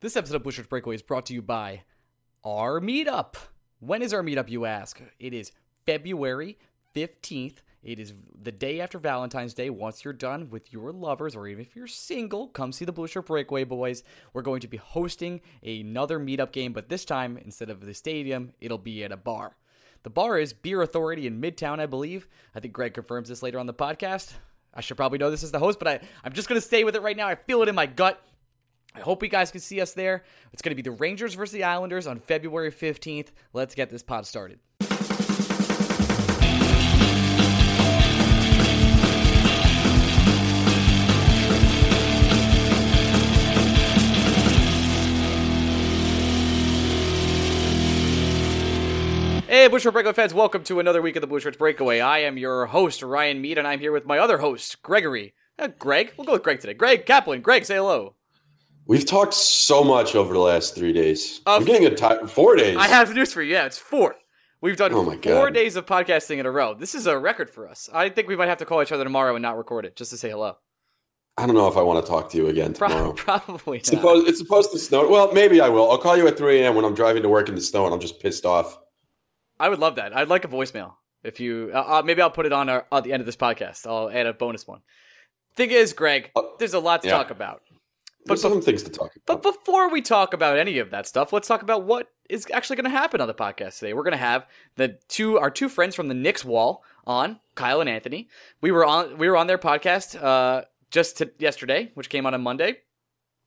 This episode of Shirts Breakaway is brought to you by our meetup. When is our meetup, you ask? It is February 15th. It is the day after Valentine's Day. Once you're done with your lovers, or even if you're single, come see the Shirt Breakaway boys. We're going to be hosting another meetup game, but this time, instead of the stadium, it'll be at a bar. The bar is Beer Authority in Midtown, I believe. I think Greg confirms this later on the podcast. I should probably know this as the host, but I, I'm just going to stay with it right now. I feel it in my gut. I hope you guys can see us there. It's going to be the Rangers versus the Islanders on February 15th. Let's get this pod started. Hey, Shirt Breakaway fans, welcome to another week of the Blue Shirts Breakaway. I am your host, Ryan Mead, and I'm here with my other host, Gregory. Uh, Greg, we'll go with Greg today. Greg Kaplan. Greg, say hello. We've talked so much over the last three days. Uh, I'm getting a four days. I have news for you. Yeah, it's four. We've done Oh four God. days of podcasting in a row. This is a record for us. I think we might have to call each other tomorrow and not record it just to say hello. I don't know if I want to talk to you again tomorrow. probably It's supposed, it's supposed to snow. Well, maybe I will. I'll call you at 3 a.m. when I'm driving to work in the snow and I'm just pissed off. I would love that. I'd like a voicemail. If you, uh, uh, maybe I'll put it on our, at the end of this podcast. I'll add a bonus one. Thing is, Greg, Uh, there's a lot to yeah. talk about. There's But some things to talk But before we talk about any of that stuff, let's talk about what is actually going to happen on the podcast today. We're going to have the two our two friends from the Knicks wall on, Kyle and Anthony. We were on we were on their podcast uh, just to, yesterday, which came out on Monday,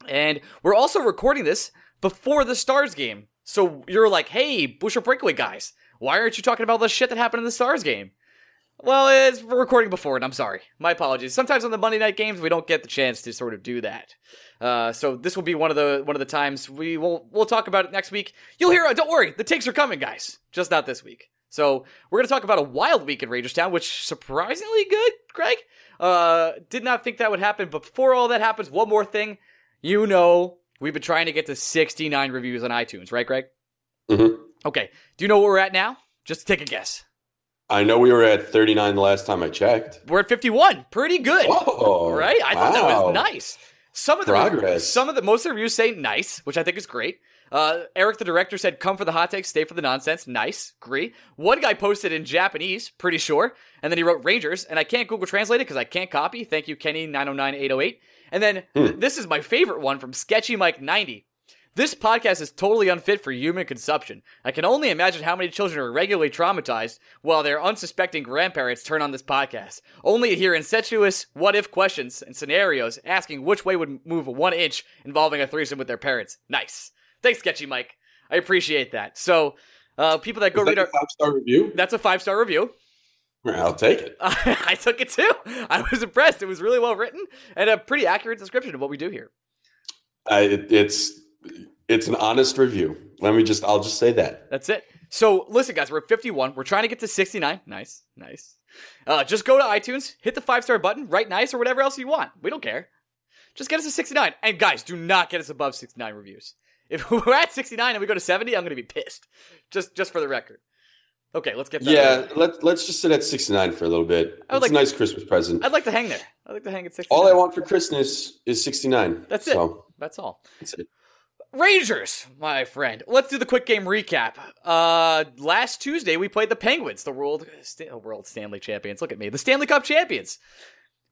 and we're also recording this before the Stars game. So you're like, "Hey, Blueshirt Breakaway guys, why aren't you talking about the shit that happened in the Stars game?" Well, it's we're recording before it. I'm sorry. My apologies. Sometimes on the Monday night games, we don't get the chance to sort of do that. Uh, so this will be one of the one of the times we will we'll talk about it next week. You'll hear. it. Don't worry, the takes are coming, guys. Just not this week. So we're gonna talk about a wild week in Rangerstown, which surprisingly good. Greg, uh, did not think that would happen. But before all that happens, one more thing. You know, we've been trying to get to 69 reviews on iTunes, right, Greg? Mhm. Okay. Do you know where we're at now? Just take a guess. I know we were at 39 the last time I checked. We're at 51. Pretty good. Oh, right? I thought that was nice. Some of the Progress. some of the most of the reviews say nice, which I think is great. Uh, Eric, the director, said, "Come for the hot takes, stay for the nonsense." Nice, agree. One guy posted in Japanese, pretty sure, and then he wrote Rangers, and I can't Google Translate it because I can't copy. Thank you, Kenny nine zero nine eight zero eight. And then Hmm. th- this is my favorite one from Sketchy Mike ninety. This podcast is totally unfit for human consumption. I can only imagine how many children are regularly traumatized while their unsuspecting grandparents turn on this podcast, only to hear incestuous what if questions and scenarios asking which way would move one inch involving a threesome with their parents. Nice. Thanks, Sketchy Mike. I appreciate that. So, uh, people that go Is read that our. five star review? That's a five star review. I'll take it. I took it too. I was impressed. It was really well written and a pretty accurate description of what we do here. I, it. It's it's an honest review. Let me just. I'll just say that. That's it. So listen, guys, we're at 51. We're trying to get to 69. Nice, nice. Uh, just go to iTunes, hit the five star button, write nice or whatever else you want. We don't care. Just get us to 69. And guys, do not get us above 69 reviews. If we're at 69 and we go to 70, I'm going to be pissed. Just just for the record. Okay, let's get that. Yeah. Let Let's just sit at 69 for a little bit. It's like a nice Christmas present. I'd like to hang there. I'd like to hang at 69. All I want for Christmas is 69. That's it. That's all. that's it. Rangers, my friend. Let's do the quick game recap. Uh, last Tuesday we played the Penguins, the world Sta- world Stanley champions. Look at me, the Stanley Cup champions.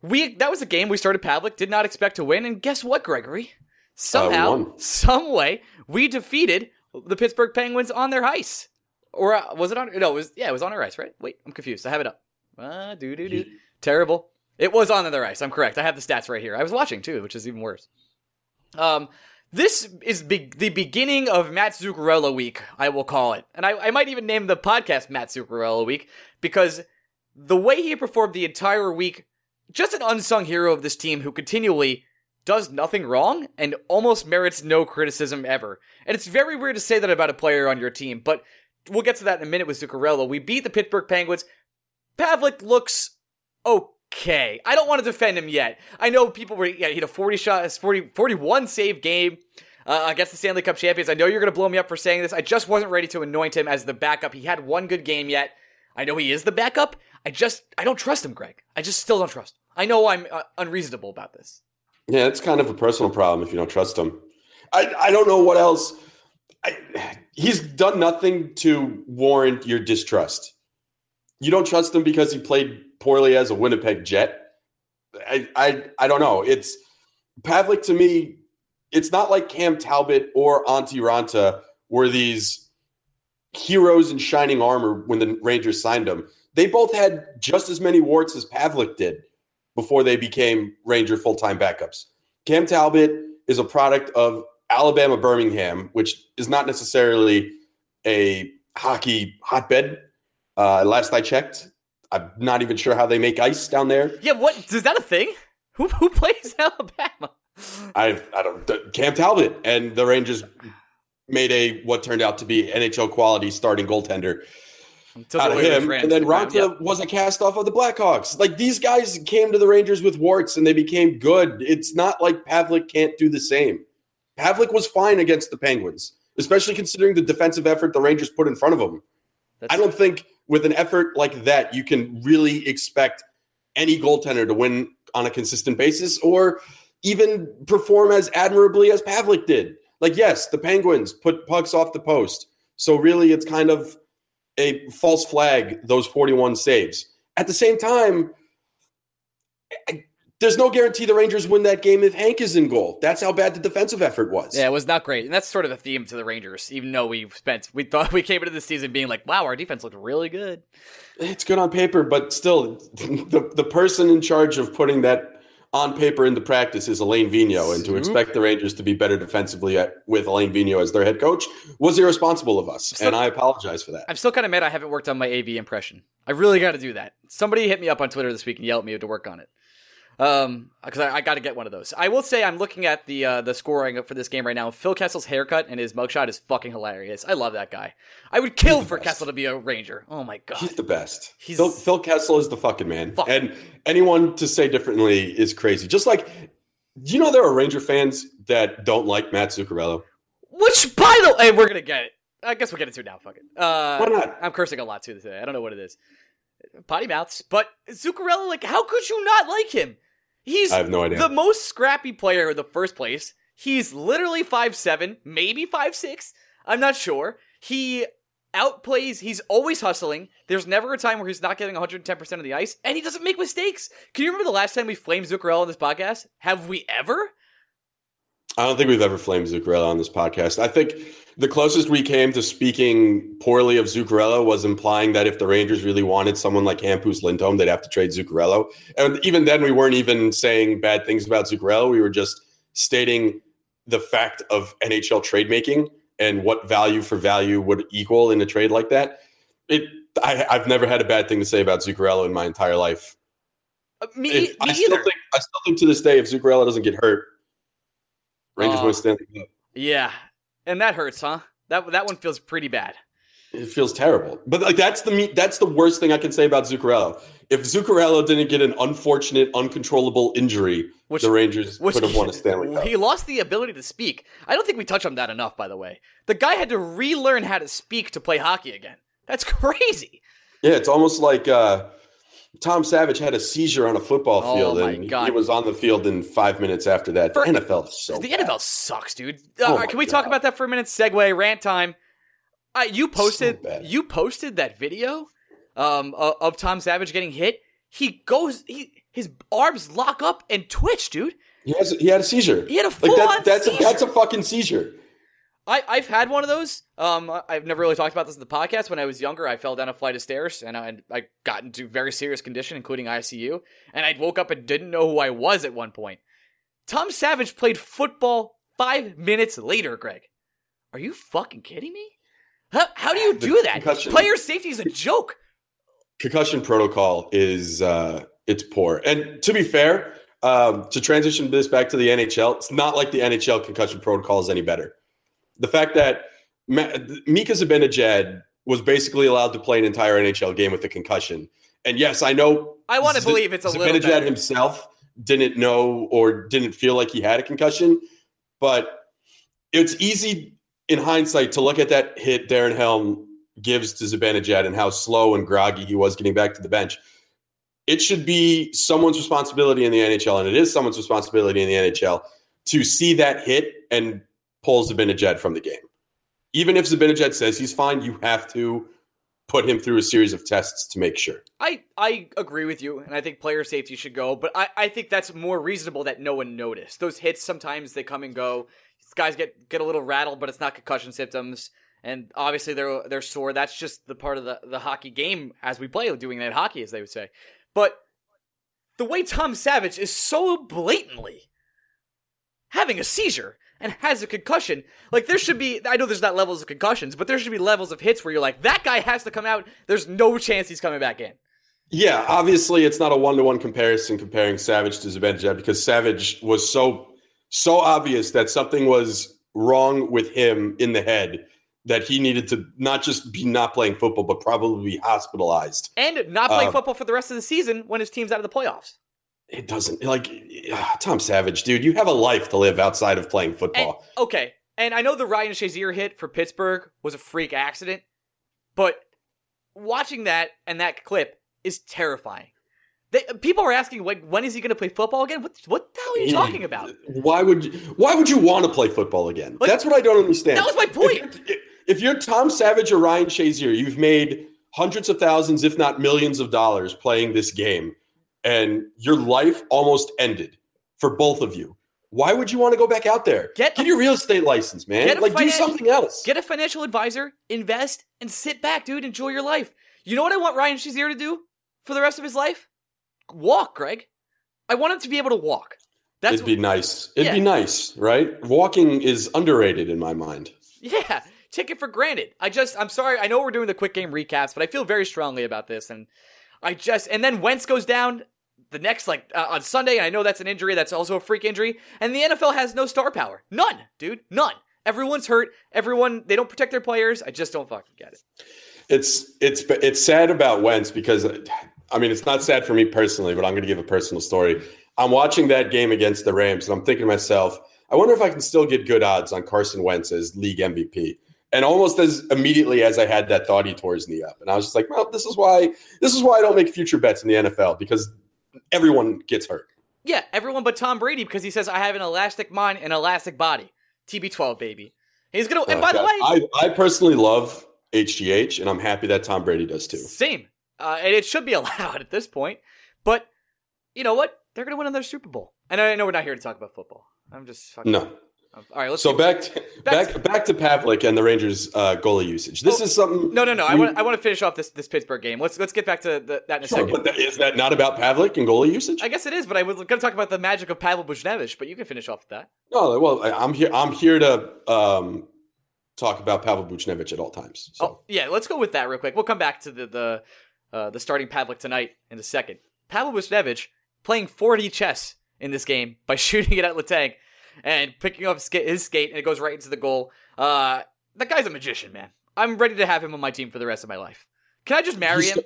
We that was a game we started Pavlik, did not expect to win, and guess what, Gregory? Somehow, won. some way, we defeated the Pittsburgh Penguins on their ice. Or uh, was it on? No, it was yeah, it was on our ice, right? Wait, I'm confused. I have it up. Uh, do do do. Terrible. It was on their ice. I'm correct. I have the stats right here. I was watching too, which is even worse. Um, this is be- the beginning of Matt Zuccarello week, I will call it. And I, I might even name the podcast Matt Zuccarello week because the way he performed the entire week, just an unsung hero of this team who continually does nothing wrong and almost merits no criticism ever. And it's very weird to say that about a player on your team, but we'll get to that in a minute with Zuccarello. We beat the Pittsburgh Penguins. Pavlik looks okay. I don't want to defend him yet. I know people were, yeah, he had a 40 shot, 40, 41 save game uh, against the Stanley Cup champions. I know you're going to blow me up for saying this. I just wasn't ready to anoint him as the backup. He had one good game yet. I know he is the backup. I just, I don't trust him, Greg. I just still don't trust him. I know I'm uh, unreasonable about this. Yeah, it's kind of a personal problem if you don't trust him. I, I don't know what else. I, he's done nothing to warrant your distrust. You don't trust him because he played poorly as a Winnipeg Jet. I, I, I don't know. It's Pavelec to me. It's not like Cam Talbot or Antti Raanta were these heroes in shining armor when the Rangers signed them. They both had just as many warts as Pavelec did before they became Ranger full time backups. Cam Talbot is a product of Alabama Birmingham, which is not necessarily a hockey hotbed. Uh, last I checked, I'm not even sure how they make ice down there. Yeah, what is that a thing? Who who plays Alabama? I I don't Cam Talbot and the Rangers made a what turned out to be NHL quality starting goaltender out of him. And then Raanta yeah. was a cast off of the Blackhawks. Like these guys came to the Rangers with warts and they became good. It's not like Pavlik can't do the same. Pavlik was fine against the Penguins, especially considering the defensive effort the Rangers put in front of him. That's I don't think with an effort like that you can really expect any goaltender to win on a consistent basis or even perform as admirably as Pavlik did. Like, yes, the Penguins put pucks off the post. So really it's kind of a false flag those 41 saves. At the same time, I, there's no guarantee the Rangers win that game if Hank is in goal. That's how bad the defensive effort was. Yeah, it was not great. And that's sort of the theme to the Rangers, even though we spent we thought we came into the season being like, wow, our defense looked really good. It's good on paper, but still the the person in charge of putting that on paper in the practice is Alain Vigneault, and to expect the Rangers to be better defensively at, with Alain Vigneault as their head coach was irresponsible of us, still, and I apologize for that. I'm still kind of mad I haven't worked on my AV impression. I really got to do that. Somebody hit me up on Twitter this week and yelled at me to work on it. Um, because I, I got to get one of those. I will say I'm looking at the uh, the scoring for this game right now. Phil Kessel's haircut and his mugshot is fucking hilarious. I love that guy. I would kill for best. Kessel to be a Ranger. Oh my god, he's the best. He's Phil, Phil Kessel is the fucking man. Fuck. And anyone to say differently is crazy. Just like you know, there are Ranger fans that don't like Matt Zuccarello. Which, by the way, we're gonna get it. I guess we'll get into it now. Fuck it. Uh, Why not? I'm cursing a lot too today. I don't know what it is. Potty mouths, but Zuccarello, like, how could you not like him? He's I have no idea. the most scrappy player in the first place. He's literally five seven, maybe five six. I'm not sure. He outplays, he's always hustling. There's never a time where he's not getting 110% of the ice, and he doesn't make mistakes. Can you remember the last time we flamed Zuccarello on this podcast? Have we ever? I don't think we've ever flamed Zuccarello on this podcast. I think the closest we came to speaking poorly of Zuccarello was implying that if the Rangers really wanted someone like Hampus Lindholm, they'd have to trade Zuccarello. And even then, we weren't even saying bad things about Zuccarello. We were just stating the fact of NHL trade making and what value for value would equal in a trade like that. It, I, have never had a bad thing to say about Zuccarello in my entire life. Uh, me, if, me I still think I still think to this day, if Zuccarello doesn't get hurt, Rangers uh, win Stanley Cup. Yeah, and that hurts, huh? That that one feels pretty bad. It feels terrible. But like that's the that's the worst thing I can say about Zuccarello. If Zuccarello didn't get an unfortunate, uncontrollable injury, which, the Rangers which would have won a Stanley Cup. He lost the ability to speak. I don't think we touch on that enough, by the way. The guy had to relearn how to speak to play hockey again. That's crazy. Yeah, it's almost like uh, Tom Savage had a seizure on a football oh field, and God. he was on the field in five minutes after that. For, the NFL so the bad. NFL sucks, dude. Uh, oh can we God. talk about that for a minute? Segue rant time. Uh, you posted so you posted that video um, of Tom Savage getting hit. He goes, he his arms lock up and twitch, dude. He has he had a seizure. He had a full like that, that's seizure. A, that's a fucking seizure. I, I've had one of those. Um, I've never really talked about this in the podcast. When I was younger, I fell down a flight of stairs and I, I got into very serious condition, including ICU. And I woke up and didn't know who I was at one point. Tom Savage played football five minutes later, Greg. Are you fucking kidding me? How, how do you do that? Player safety is a joke. Concussion protocol is uh, it's poor. And to be fair, um, to transition this back to the NHL, it's not like the NHL concussion protocol is any better the fact that Mika Zibanejad was basically allowed to play an entire NHL game with a concussion. And yes, I know. I want to Z- believe it's a Zibanejad little himself didn't know or didn't feel like he had a concussion, but it's easy in hindsight to look at that hit Darren Helm gives to Zibanejad and how slow and groggy he was getting back to the bench. It should be someone's responsibility in the NHL, and it is someone's responsibility in the NHL to see that hit and pulls Zibanejad from the game. Even if Zibanejad says he's fine, you have to put him through a series of tests to make sure. I, I agree with you, and I think player safety should go, but I, I think that's more reasonable that no one noticed. Those hits sometimes they come and go. These guys get, get a little rattled, but it's not concussion symptoms. And obviously they're they're sore. That's just the part of the, the hockey game as we play, doing that hockey, as they would say. But the way Tom Savage is so blatantly having a seizure and has a concussion. Like there should be I know there's not levels of concussions, but there should be levels of hits where you're like, that guy has to come out. There's no chance he's coming back in. Yeah, obviously it's not a one to one comparison comparing Savage to Zibanejad because Savage was so so obvious that something was wrong with him in the head that he needed to not just be not playing football, but probably be hospitalized and not playing uh, football for the rest of the season when his team's out of the playoffs it doesn't like uh, Tom Savage, dude. You have a life to live outside of playing football. And, okay, and I know the Ryan Shazier hit for Pittsburgh was a freak accident, but watching that and that clip is terrifying. They, people are asking like, when is he going to play football again? What, what the hell are you talking about? Why would you, Why would you want to play football again? Like, That's what I don't understand. That was my point. If, if you're Tom Savage or Ryan Shazier, you've made hundreds of thousands, if not millions of dollars playing this game and your life almost ended for both of you. Why would you want to go back out there? Get, get a, your real estate license, man. Like do something else. Get a financial advisor, invest, and sit back, dude. Enjoy your life. You know what I want Ryan Shazier to do for the rest of his life? Walk, Greg. I want him to be able to walk. That's It'd be nice. It'd yeah. be nice, right? Walking is underrated in my mind. Yeah, take it for granted. I just, I'm sorry. I know we're doing the quick game recaps, but I feel very strongly about this, and I just, and then Wentz goes down the next like uh, on Sunday, and I know that's an injury. That's also a freak injury, and the NFL has no star power. None, dude. None. Everyone's hurt. Everyone they don't protect their players. I just don't fucking get it. It's it's it's sad about Wentz because I mean it's not sad for me personally, but I'm going to give a personal story. I'm watching that game against the Rams, and I'm thinking to myself, I wonder if I can still get good odds on Carson Wentz as league MVP. And almost as immediately as I had that thought, he tore his knee up, and I was just like, "Well, this is why this is why I don't make future bets in the NFL because everyone gets hurt. Yeah, everyone but Tom Brady because he says I have an elastic mind and elastic body. TB12 baby. He's gonna. And oh, by God. the way, I, I personally love HGH, and I'm happy that Tom Brady does too. Same, uh, and it should be allowed at this point. But you know what? They're gonna win another Super Bowl. And I know we're not here to talk about football. I'm just fucking no. All right, let's so back to, back back, back to Pavlik and the Rangers uh, goalie usage. This is something. No, no, no. I want I want to finish off this this Pittsburgh game. Let's let's get back to the, that in a sure, second. But that, is that not about Pavlik and goalie usage? I guess it is, but I was going to talk about the magic of Pavel Buchnevich. But you can finish off with that. Oh well, I'm here. I'm here to um, talk about Pavel Buchnevich at all times. So. Oh yeah, let's go with that real quick. We'll come back to the the uh, the starting Pavlik tonight in a second. Pavel Buchnevich playing 4D chess in this game by shooting it at Letang and picking up his skate, and it goes right into the goal. Uh, that guy's a magician, man. I'm ready to have him on my team for the rest of my life. Can I just marry he's him? So,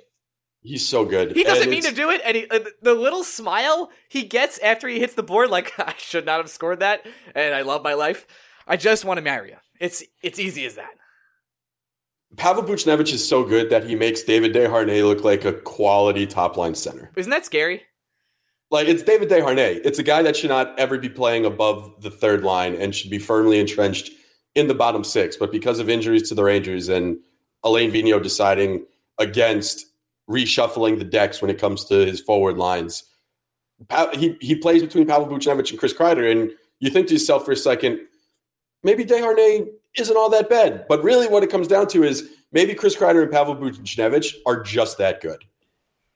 he's so good. He doesn't and mean to do it, and he, uh, the little smile he gets after he hits the board, like I should not have scored that, and I love my life. I just want to marry him. It's it's easy as that. Pavel Buchnevich is so good that he makes David Desharnais look like a quality top line center. Isn't that scary? Like it's David Desharnais. It's a guy that should not ever be playing above the third line and should be firmly entrenched in the bottom six. But because of injuries to the Rangers and Alain Vigneault deciding against reshuffling the decks when it comes to his forward lines, he he plays between Pavel Buchnevich and Chris Kreider, and you think to yourself for a second, maybe Desharnais isn't all that bad. But really, what it comes down to is maybe Chris Kreider and Pavel Buchnevich are just that good.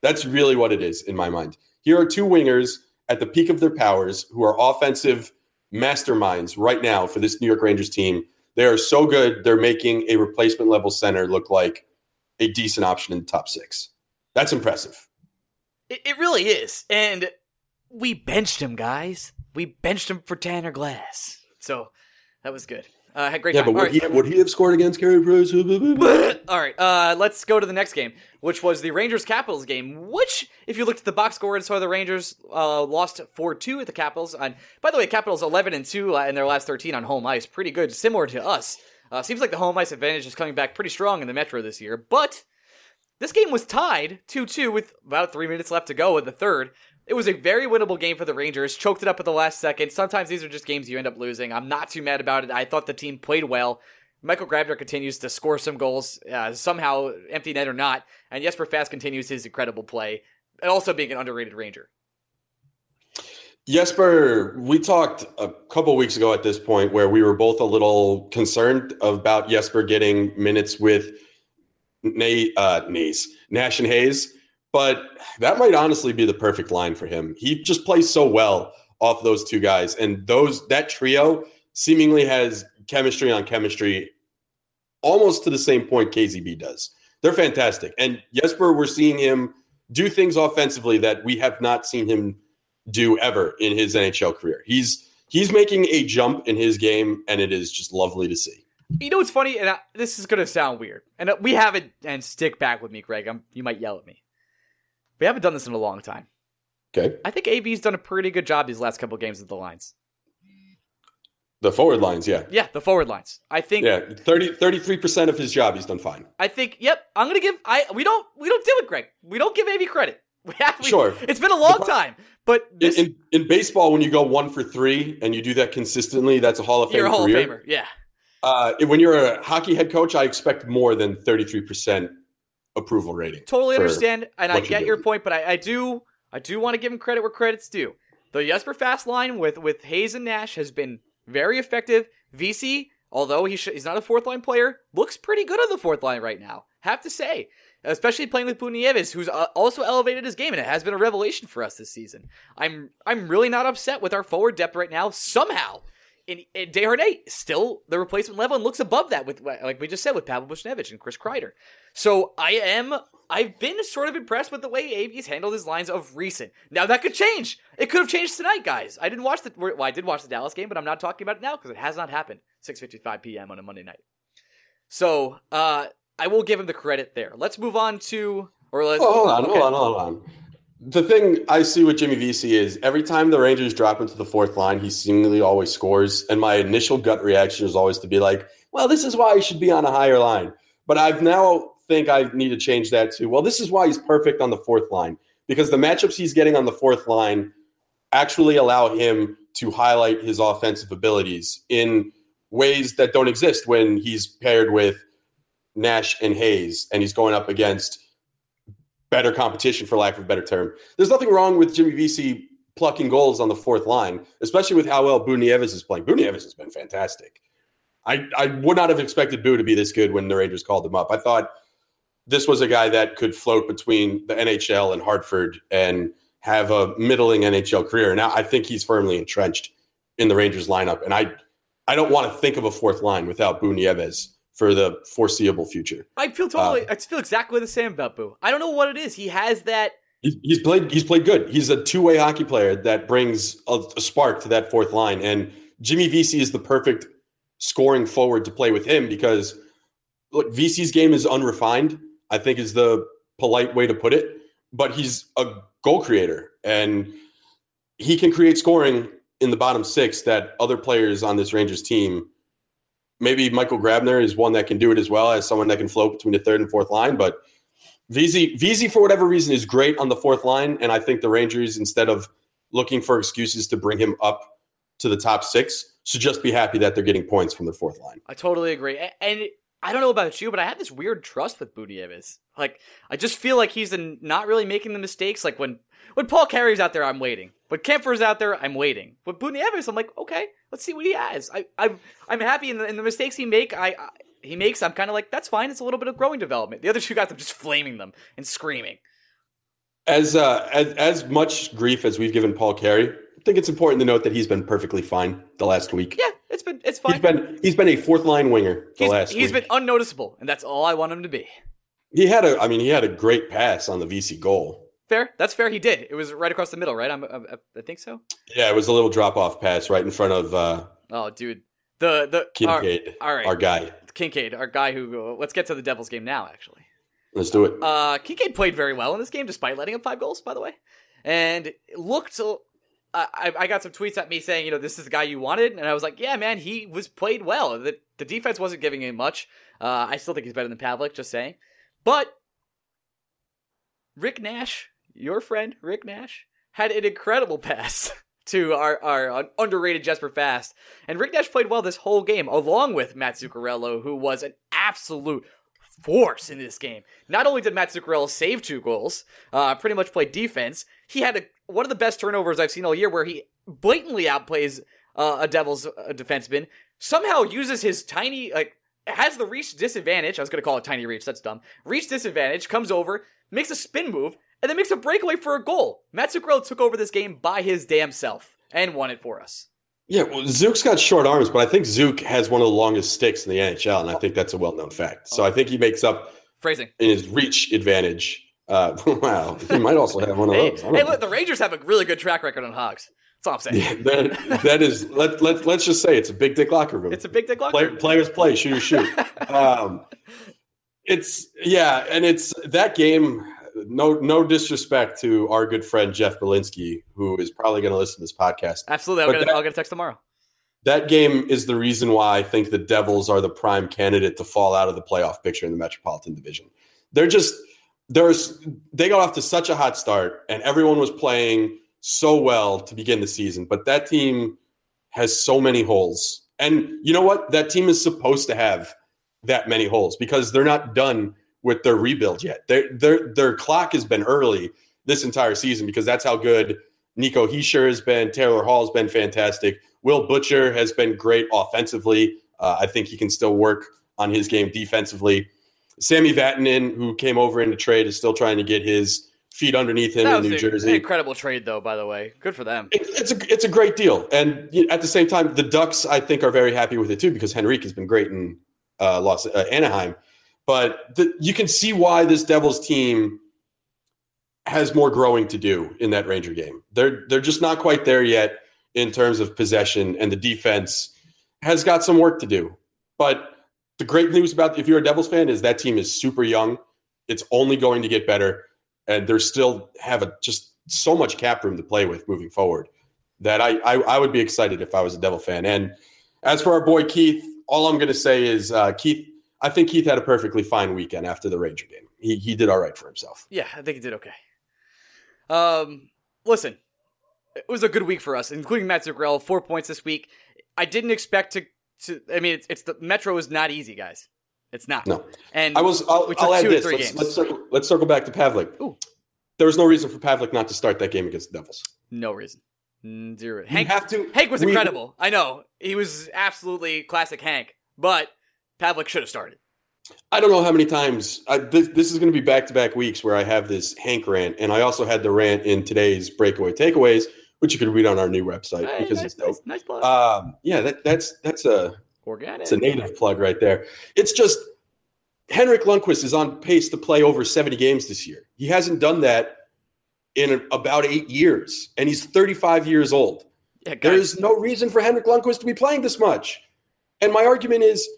That's really what it is in my mind. Here are two wingers at the peak of their powers who are offensive masterminds right now for this New York Rangers team. They are so good, they're making a replacement level center look like a decent option in the top six. That's impressive. It, it really is. And we benched him, guys. We benched him for Tanner Glass. So that was good. Uh, had great yeah, time. but would, right. he, would he have scored against Carey Price? All right, uh, let's go to the next game, which was the Rangers Capitals game. Which, if you looked at the box score and saw the Rangers uh, lost four two at the Capitals. And by the way, Capitals eleven and two uh, in their last thirteen on home ice, pretty good, similar to us. Uh, seems like the home ice advantage is coming back pretty strong in the Metro this year. But this game was tied two two with about three minutes left to go in the third. It was a very winnable game for the Rangers. Choked it up at the last second. Sometimes these are just games you end up losing. I'm not too mad about it. I thought the team played well. Michael Grabner continues to score some goals, uh, somehow empty net or not, and Jesper Fast continues his incredible play, and also being an underrated Ranger. Jesper, we talked a couple weeks ago at this point where we were both a little concerned about Jesper getting minutes with Nay, uh, Nays, Nash and Hayes, but that might honestly be the perfect line for him. He just plays so well off those two guys, and those that trio seemingly has chemistry on chemistry, almost to the same point KZB does. They're fantastic, and Jesper, we're seeing him do things offensively that we have not seen him do ever in his NHL career. He's he's making a jump in his game, and it is just lovely to see. You know what's funny, and I, this is gonna sound weird, and we haven't. And stick back with me, Greg. I'm, you might yell at me. We haven't done this in a long time. Okay. I think AV's done a pretty good job these last couple of games with the lines. The forward lines, yeah. Yeah, the forward lines. I think Yeah, 30 33% of his job he's done fine. I think yep, I'm going to give I we don't we don't do it, Greg. We don't give AV credit. We have, we, sure. It's been a long time. But this, in, in, in baseball when you go 1 for 3 and you do that consistently, that's a Hall of Fame You're a Hall career. of Famer. Yeah. Uh, when you're a hockey head coach, I expect more than 33% approval rating. Totally understand, and I get your point, but I, I do I do want to give him credit where credit's due. The Jesper Fast line with with Hayes and Nash has been very effective. Vesey, although he sh- he's not a fourth line player, looks pretty good on the fourth line right now. Have to say, especially playing with Buchnevich, who's uh, also elevated his game, and it has been a revelation for us this season. I'm I'm really not upset with our forward depth right now. Somehow, in, in Desharnais, still the replacement level and looks above that with like we just said with Pavel Buchnevich and Chris Kreider. So I am I've been sort of impressed with the way AV's handled his lines of recent. Now that could change. It could have changed tonight, guys. I didn't watch the well, I did watch the Dallas game, but I'm not talking about it now because it has not happened. 6:55 p.m. on a Monday night. So uh, I will give him the credit there. Let's move on to or let's oh, hold on, okay. hold on, hold on. The thing I see with Jimmy Vesey is every time the Rangers drop into the fourth line, he seemingly always scores. And my initial gut reaction is always to be like, well, this is why he should be on a higher line. But I've now think I need to change that to, well, this is why he's perfect on the fourth line because the matchups he's getting on the fourth line actually allow him to highlight his offensive abilities in ways that don't exist when he's paired with Nash and Hayes and he's going up against better competition, for lack of a better term. There's nothing wrong with Jimmy Vesey plucking goals on the fourth line, especially with how well Buchnevich is playing. Buchnevich has been fantastic. I, I would not have expected Boo to be this good when the Rangers called him up. I thought this was a guy that could float between the NHL and Hartford and have a middling NHL career. Now I think he's firmly entrenched in the Rangers lineup, and I I don't want to think of a fourth line without Boo Nieves for the foreseeable future. I feel totally. Uh, I feel exactly the same about Boo. I don't know what it is. He has that. He's played. He's played good. He's a two way hockey player that brings a, a spark to that fourth line, and Jimmy Vesey is the perfect scoring forward to play with him because look, Vesey's game is unrefined I think is the polite way to put it. But he's a goal creator and he can create scoring in the bottom six that other players on this Rangers team, maybe Michael Grabner is one that can do it as well as someone that can float between the third and fourth line. But Vesey, Vesey for whatever reason, is great on the fourth line. And I think the Rangers, instead of looking for excuses to bring him up to the top six, should just be happy that they're getting points from their fourth line. I totally agree. And I don't know about you, but I have this weird trust with Buchnevich. Like, I just feel like he's not really making the mistakes. Like when when Paul Carey's out there, I'm waiting. When Kampfer's out there, I'm waiting. But Buchnevich, I'm like, okay, let's see what he has. I, I'm, I'm happy in the, in the mistakes he make. I, I he makes. I'm kind of like, that's fine. It's a little bit of growing development. The other two guys, I'm just flaming them and screaming. As uh, as as much grief as we've given Paul Carey, I think it's important to note that he's been perfectly fine the last week. Yeah, it's been it's fine. He's been he's been a fourth line winger the he's, last. He's week. been unnoticeable, and that's all I want him to be. He had a, I mean, he had a great pass on the Vesey goal. Fair, that's fair. He did. It was right across the middle, right? I'm, I, I think so. Yeah, it was a little drop off pass right in front of. uh Oh, dude, the the Kinkaid, our, all right, our guy Kinkaid, our guy who. Uh, let's get to the Devils game now. Actually, let's do it. Uh, Kinkaid played very well in this game, despite letting up five goals. By the way, and looked I, I got some tweets at me saying, you know, this is the guy you wanted, and I was like, yeah, man, he was played well. The the defense wasn't giving him much. Uh, I still think he's better than Pavlik. just saying. But Rick Nash, your friend Rick Nash, had an incredible pass to our, our underrated Jesper Fast. And Rick Nash played well this whole game, along with Matt Zuccarello, who was an absolute force in this game. Not only did Matt Zuccarello save two goals, uh, pretty much play defense, he had a, one of the best turnovers I've seen all year where he blatantly outplays uh, a Devils uh, defenseman, somehow uses his tiny, like, has the reach disadvantage. I was going to call it tiny reach. That's dumb. Reach disadvantage, comes over, makes a spin move, and then makes a breakaway for a goal. Matt Zuccarello took over this game by his damn self and won it for us. Yeah, well, Zook's got short arms, but I think Zook has one of the longest sticks in the NHL, and I think that's a well-known fact. So I think he makes up phrasing in his reach advantage. Uh, wow, he might also have one of hey, those. Hey, look, the Rangers have a really good track record on Hogs. That's all I'm saying. Yeah, that, that is let let let's just say it's a big dick locker room. It's a big dick locker Play, room. Players play, shooters shoot. um, it's yeah, and it's that game no no disrespect to our good friend Jeff Belinsky, who is probably going to listen to this podcast. Absolutely, I'll get, that, I'll get a text tomorrow. That game is the reason why I think the Devils are the prime candidate to fall out of the playoff picture in the Metropolitan Division. They're just there's they got off to such a hot start, and everyone was playing so well to begin the season, but that team has so many holes. And you know what? That team is supposed to have that many holes because they're not done with their rebuild yet. Their their their clock has been early this entire season because that's how good Nico Hischier has been. Taylor Hall has been fantastic. Will Butcher has been great offensively. Uh, I think he can still work on his game defensively. Sami Vatanen, who came over in the trade, is still trying to get his feet underneath him in New Jersey. incredible trade, though. By the way, good for them. It, it's a it's a great deal, and at the same time, the Ducks I think are very happy with it too because Henrique has been great in uh, Los uh, Anaheim. But the, you can see why this Devils team has more growing to do in that Ranger game. They're they're just not quite there yet in terms of possession, and the defense has got some work to do. But the great news about if you're a Devils fan is that team is super young. It's only going to get better, and they're still have a, just so much cap room to play with moving forward. That I, I I would be excited if I was a Devil fan. And as for our boy Keith, all I'm going to say is uh, Keith I think Keith had a perfectly fine weekend after the Ranger game. He he did all right for himself. Yeah, I think he did okay. Um, listen, it was a good week for us, including Matt Zuccarello, four points this week. I didn't expect to. to I mean, it's, it's the Metro is not easy, guys. It's not. No. And I was. I'll, I'll add this. Let's, let's, circle, let's circle back to Pavlik. Ooh. There was no reason for Pavlik not to start that game against the Devils. No reason. Zero. Hank, have to. Hank was incredible. I know he was absolutely classic Hank, but Pavelec should have started. I don't know how many times I, this, this, is going to be back to back weeks where I have this Hank rant, and I also had the rant in today's breakaway takeaways, which you can read on our new website hey, because nice, it's dope. Nice, nice plug. Um, yeah, that, that's that's a organic. It's a native plug right there. It's just Henrik Lundqvist is on pace to play over seventy games this year. He hasn't done that in a, about eight years, and he's thirty five years old. Yeah, There's no reason for Henrik Lundqvist to be playing this much. And my argument is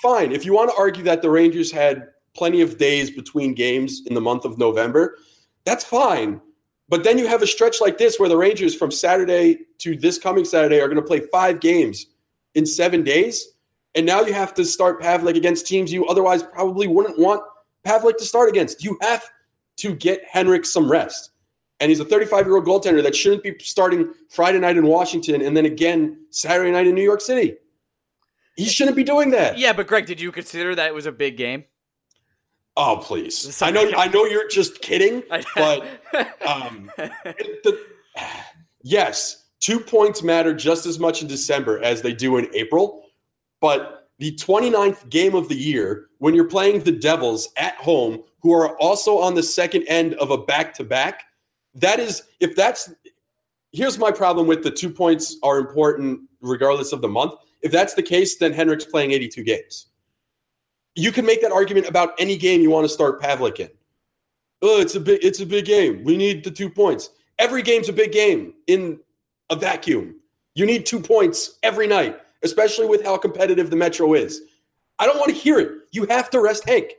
fine. If you want to argue that the Rangers had plenty of days between games in the month of November, that's fine. But then you have a stretch like this where the Rangers from Saturday to this coming Saturday are going to play five games in seven days. And now you have to start Pavelec against teams you otherwise probably wouldn't want Pavelec to start against. You have to get Henrik some rest. And he's a 35 year old goaltender that shouldn't be starting Friday night in Washington and then again Saturday night in New York City. He shouldn't be doing that. Yeah, but Greg, did you consider that it was a big game? Oh please! I know, I know you're just kidding, but um, the, yes, two points matter just as much in December as they do in April. But the 29th game of the year, when you're playing the Devils at home, who are also on the second end of a back-to-back, that is, if that's here's my problem with the two points are important regardless of the month if that's the case, then Henrik's playing 82 games. You can make that argument about any game you want to start Pavlik in. Oh, it's a big, it's a big game. We need the two points. Every game's a big game in a vacuum. You need two points every night, especially with how competitive the Metro is. I don't want to hear it. You have to rest Hank.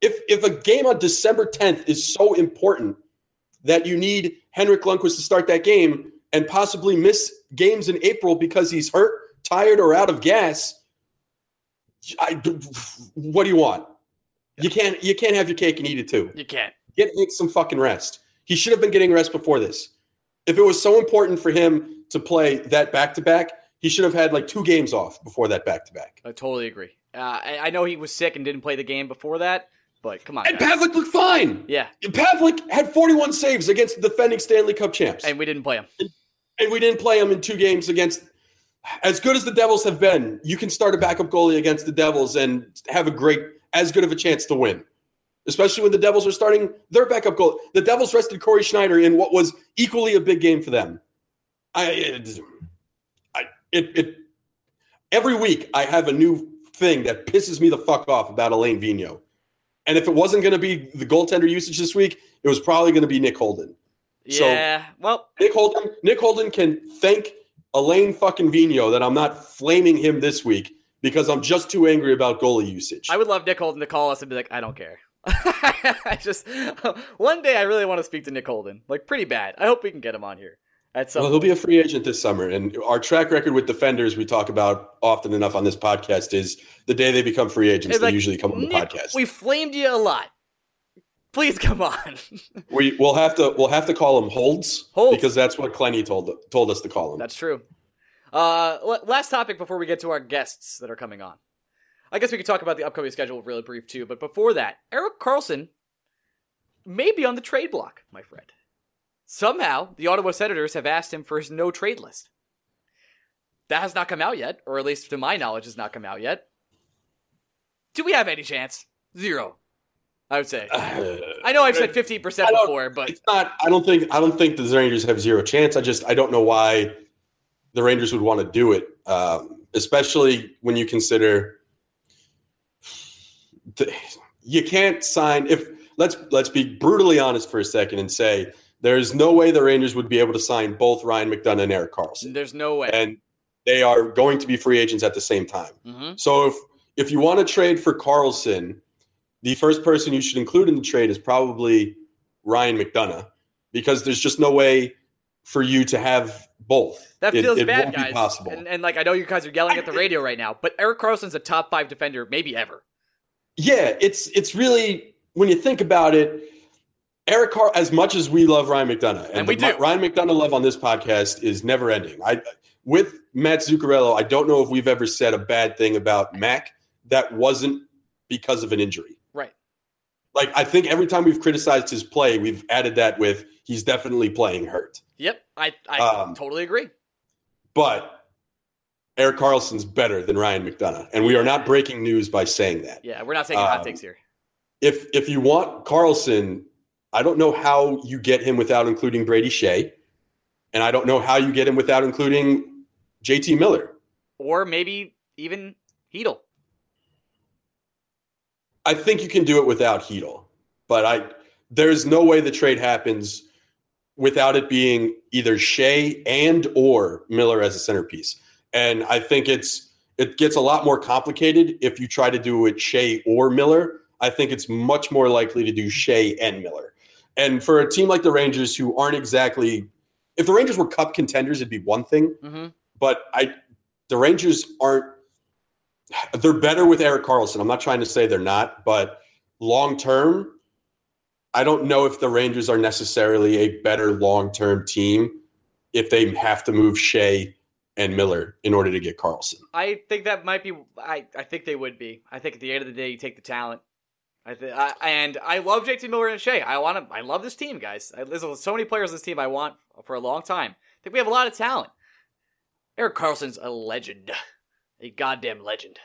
If if a game on December 10th is so important that you need Henrik Lundqvist to start that game and possibly miss games in April because he's hurt, tired or out of gas, I, what do you want? You can't you can't have your cake and eat it too. You can't. Get, get some fucking rest. He should have been getting rest before this. If it was so important for him to play that back to back, he should have had like two games off before that back to back. I totally agree. Uh, I, I, know he was sick and didn't play the game before that, but come on. And Pavlik looked fine. Yeah. Pavlik had 41 saves against the defending Stanley Cup champs. And we didn't play him. And, and we didn't play him in two games against. As good as the Devils have been, you can start a backup goalie against the Devils and have a great, as good of a chance to win especially when the Devils are starting their backup goal. The Devils rested Cory Schneider in what was equally a big game for them. I, it, I, it, it, every week I have a new thing that pisses me the fuck off about Alain Vigneault. And if it wasn't going to be the goaltender usage this week, it was probably going to be Nick Holden. Yeah, so, well, Nick Holden, Nick Holden can thank Alain fucking Vigneault that I'm not flaming him this week because I'm just too angry about goalie usage. I would love Nick Holden to call us and be like, I don't care. I just one day I really want to speak to Nick Holden, like pretty bad. I hope we can get him on here. At some well, he'll be a free agent this summer, and our track record with defenders we talk about often enough on this podcast is the day they become free agents, they usually come on the podcast. We flamed you a lot. Please come on. we will have to we'll have to call him Holds, Holds. because that's what Clenny told told us to call him. That's true. Uh, last topic before we get to our guests that are coming on. I guess we could talk about the upcoming schedule really brief too, but before that, Erik Karlsson may be on the trade block, my friend. Somehow, the Ottawa Senators have asked him for his no trade list. That has not come out yet, or at least to my knowledge, has not come out yet. Do we have any chance? Zero. I would say. Uh, I know I've said fifteen percent before, but it's not. I don't think. I don't think the Rangers have zero chance. I just. I don't know why the Rangers would want to do it, um, especially when you consider you can't sign if let's let's be brutally honest for a second and say there's no way the Rangers would be able to sign both Ryan McDonagh and Erik Karlsson. There's no way. And they are going to be free agents at the same time. Mm-hmm. So if if you want to trade for Karlsson, the first person you should include in the trade is probably Ryan McDonagh because there's just no way for you to have both. That feels it, it bad, guys. possible. And, and, like I know you guys are yelling at the radio right now, but Erik Karlsson's a top five defender, maybe ever. Yeah, it's it's really when you think about it, Eric Carr. As much as we love Ryan McDonagh, and, and we do, Ryan McDonagh love on this podcast is never ending. I with Matt Zuccarello, I don't know if we've ever said a bad thing about Mac that wasn't because of an injury. Like I think every time we've criticized his play, we've added that with he's definitely playing hurt. Yep, I I um, totally agree. But Erik Karlsson's better than Ryan McDonagh, and we are not breaking news by saying that. Yeah, we're not taking um, hot takes here. If if you want Karlsson, I don't know how you get him without including Brady Skjei, and I don't know how you get him without including JT Miller, or maybe even Chytil. I think you can do it without Chytil, but I there's no way the trade happens without it being either Skjei and or Miller as a centerpiece. And I think it's it gets a lot more complicated if you try to do it Skjei or Miller. I think it's much more likely to do Skjei and Miller. And for a team like the Rangers, who aren't exactly, if the Rangers were Cup contenders, it'd be one thing. Mm-hmm. But I, the Rangers aren't. They're better with Erik Karlsson. I'm not trying to say they're not, but long term, I don't know if the Rangers are necessarily a better long term team if they have to move Skjei and Miller in order to get Karlsson. I think that might be. I, I think they would be. I think at the end of the day, you take the talent. I think, and I love JT Miller and Skjei. I want to. I love this team, guys. I, there's so many players on this team I want for a long time. I think we have a lot of talent. Erik Karlsson's a legend, a goddamn legend.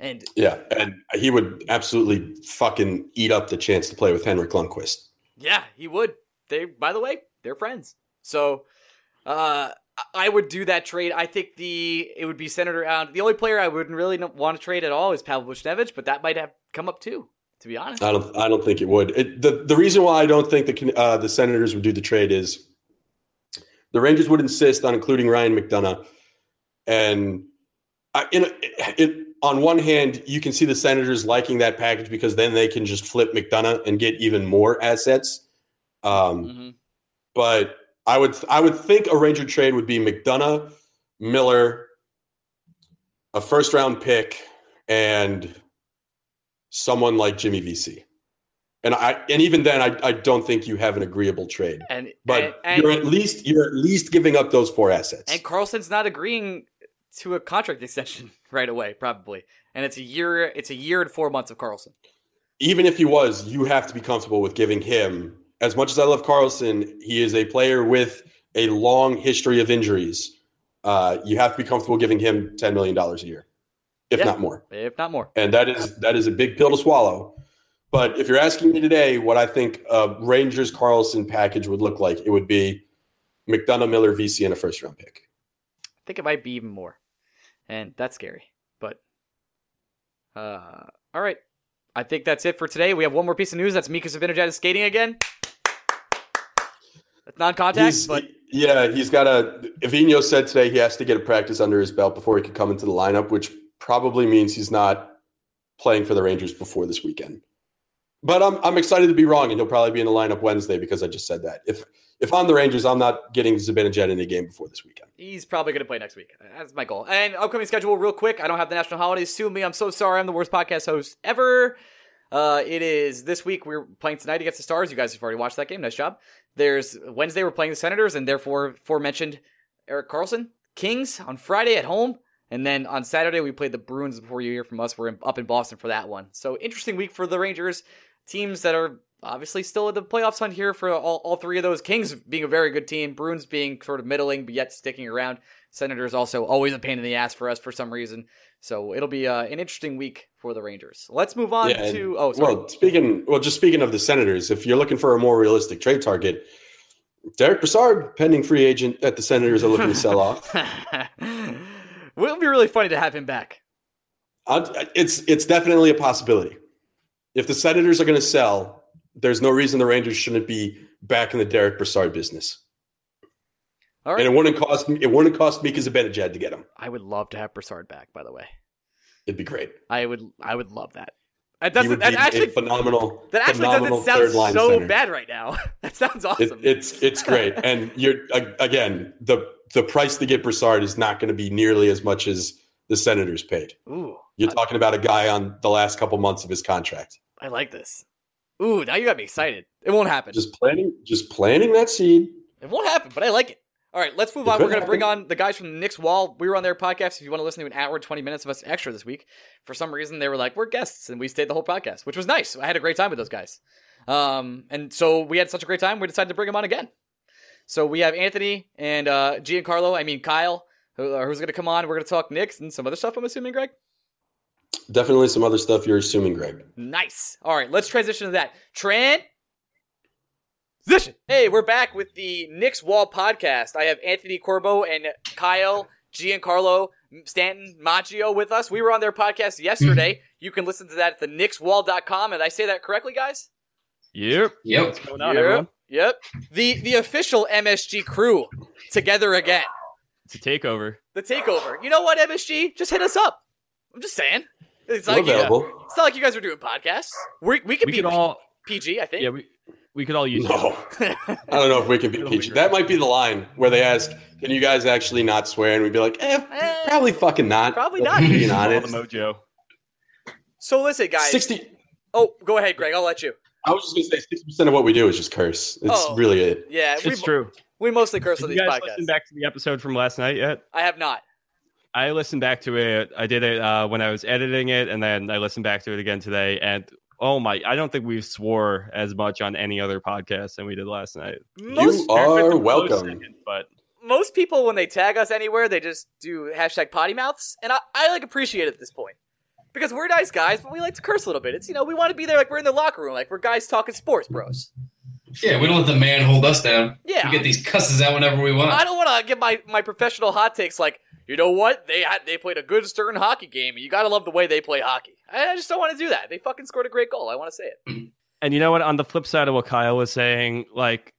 And yeah, and he would absolutely fucking eat up the chance to play with Henrik Lundqvist. Yeah, he would. They, by the way, they're friends. So, uh, I would do that trade. I think the it would be centered around the only player I wouldn't really want to trade at all is Pavel Buchnevich, but that might have come up too. To be honest, I don't. I don't think it would. It, the The reason why I don't think the uh, the Senators would do the trade is the Rangers would insist on including Ryan McDonagh, and In it, on one hand, you can see the Senators liking that package because then they can just flip McDonagh and get even more assets. Um, mm-hmm. But I would I would think a Ranger trade would be McDonagh, Miller, a first round pick, and someone like Jimmy Vesey. And I and even then I, I don't think you have an agreeable trade. And but and, and, you're at least you're at least giving up those four assets. And Karlsson's not agreeing to a contract extension right away, probably. And it's a year it's a year and four months of Karlsson. Even if he was, you have to be comfortable with giving him as much as I love Karlsson, he is a player with a long history of injuries. Uh, you have to be comfortable giving him ten million dollars a year, if yeah, not more. If not more. And that is that is a big pill to swallow. But if you're asking me today what I think a Rangers Karlsson package would look like, it would be McDonagh Miller Vesey and a first round pick. I think it might be even more. And that's scary. But uh all right. I think that's it for today. We have one more piece of news. That's Mika Zibanejad skating again. Non-contact, he's, but yeah, he's got a. Avino said today he has to get a practice under his belt before he can come into the lineup, which probably means he's not playing for the Rangers before this weekend. But I'm I'm excited to be wrong, and he'll probably be in the lineup Wednesday because I just said that. If if I'm the Rangers, I'm not getting Zibanejad in a game before this weekend. He's probably going to play next week. That's my goal. And upcoming schedule, real quick. I don't have the national holidays. Sue me. I'm so sorry. I'm the worst podcast host ever. Uh, it is this week. We're playing tonight against the Stars. You guys have already watched that game. Nice job. There's Wednesday. We're playing the Senators, and therefore, aforementioned Erik Karlsson Kings on Friday at home, and then on Saturday we played the Bruins. Before you hear from us, we're in, up in Boston for that one. So interesting week for the Rangers. Teams that are obviously still in the playoffs hunt here for all, all three of those. Kings being a very good team, Bruins being sort of middling but yet sticking around. Senators also always a pain in the ass for us for some reason. So it'll be uh, an interesting week for the Rangers. Let's move on yeah, to oh sorry. well speaking well just speaking of the Senators, if you're looking for a more realistic trade target, Derick Brassard, pending free agent at the Senators, are looking to sell off. it would be really funny to have him back. it's it's definitely a possibility. If the Senators are going to sell, there's no reason the Rangers shouldn't be back in the Derick Brassard business. All right. And it wouldn't cost it wouldn't cost Mika Zibanejad to get him. I would love to have Brassard back. By the way, it'd be great. I would I would love that. That doesn't that actually phenomenal. That actually phenomenal doesn't sound so center. bad right now. that sounds awesome. It, it's it's great, and you're again the the price to get Brassard is not going to be nearly as much as the Senators paid. Ooh, you're I, talking about a guy on the last couple months of his contract. I like this. Ooh, now you got me excited. It won't happen. Just planting, just planting that seed. It won't happen, but I like it. All right, let's move it on. We're going to bring on the guys from the Knicks Wall. We were on their podcast. If you want to listen to an hour and 20 minutes of us extra this week, for some reason they were like, we're guests, and we stayed the whole podcast, which was nice. I had a great time with those guys. Um, and so we had such a great time, we decided to bring them on again. So we have Anthony and uh, Giancarlo, I mean Kyle, who, uh, who's going to come on. We're going to talk Knicks and some other stuff, I'm assuming, Greg? Definitely some other stuff you're assuming, Greg. Nice. All right, let's transition to that. Trent Position. Hey, we're back with the Knicks Wall podcast. I have Anthony Corbo and Kyle Giancarlo Stanton Maggio with us. We were on their podcast yesterday. Mm-hmm. You can listen to that at the knickswall.com. And I say that correctly, guys? Yep. Yep. What's going on, yep. everyone? Yep. The the official MSG crew together again. It's a takeover. The takeover. You know what, MSG? Just hit us up. I'm just saying. It's not, like you, it's not like you guys are doing podcasts. we we could we be all, PG, I think. Yeah, we, we could all use. No, I don't know if we can be PG. That might be the line where they ask, "Can you guys actually not swear?" And we'd be like, eh, eh "Probably fucking not." Probably not. Being honest. The mojo. So listen, guys. Sixty. Oh, go ahead, Greg. I'll let you. I was just gonna say sixty percent of what we do is just curse. It's oh, really it. Yeah, it's we, true. We mostly curse Did on these podcasts. you guys podcasts. Back to the episode from last night yet? I have not. I listened back to it. I did it uh, when I was editing it, and then I listened back to it again today. And Oh my! I don't think we swore as much on any other podcast than we did last night. Most, you are welcome. Second, but most people, when they tag us anywhere, they just do hashtag potty mouths, and I, I like appreciate it at this point because we're nice guys, but we like to curse a little bit. It's you know we want to be there like we're in the locker room, like we're guys talking sports, bros. Yeah, we don't let the man hold us down. Yeah, we get these cusses out whenever we want. I don't want to give my my professional hot takes like you know what? They had they played a good stern hockey game. You got to love the way they play hockey. I just don't want to do that. They fucking scored a great goal. I want to say it. And you know what? On the flip side of what Kyle was saying, like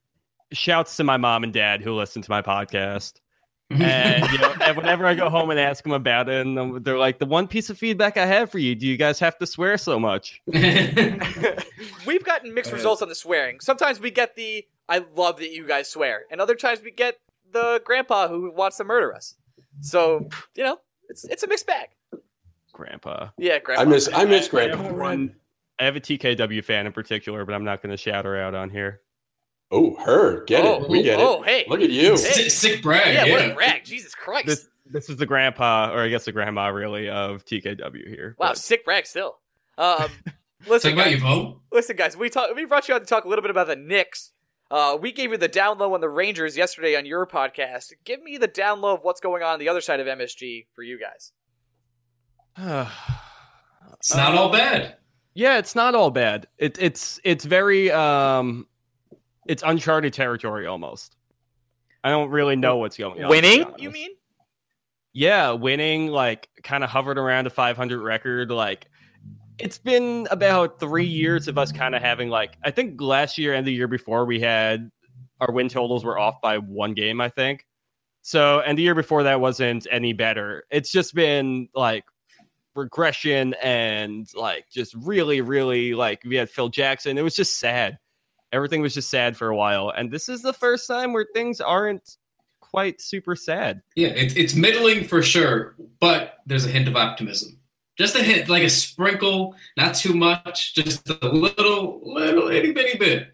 shouts to my mom and dad who listen to my podcast. and, you know, and whenever I go home and ask them about it, and they're like, "The one piece of feedback I have for you: Do you guys have to swear so much?" We've gotten mixed results on the swearing. Sometimes we get the "I love that you guys swear," and other times we get the grandpa who wants to murder us. So you know, it's it's a mixed bag. Grandpa. Yeah, grandpa. I miss I miss grandpa. I have, run, I have a TKW fan in particular, but I'm not going to shout her out on here. Oh, her. Get oh, it. We get oh, it. Oh, hey. Look at you. Sick, sick brag. Yeah, yeah, what a brag. Jesus Christ. This, this is the grandpa, or I guess the grandma, really, of TKW here. Wow, but. sick brag still. Um, listen, guys, your vote. Listen, guys, we talk. We brought you on to talk a little bit about the Knicks. Uh, we gave you the down low on the Rangers yesterday on your podcast. Give me the down low of what's going on on the other side of MSG for you guys. it's not all bad. Yeah, it's not all bad. It, it's it's very um, it's uncharted territory almost. I don't really know what's going on. Winning, you mean? Yeah, winning like kind of hovered around a 500 record. Like it's been about three years of us kind of having like I think last year and the year before we had our win totals were off by one game. I think so, and the year before that wasn't any better. It's just been like regression and like just really, really like we had Phil Jackson. It was just sad. Everything was just sad for a while. And this is the first time where things aren't quite super sad. Yeah, it, it's middling for sure, but there's a hint of optimism. Just a hint, like a sprinkle, not too much, just a little, little itty bitty bit.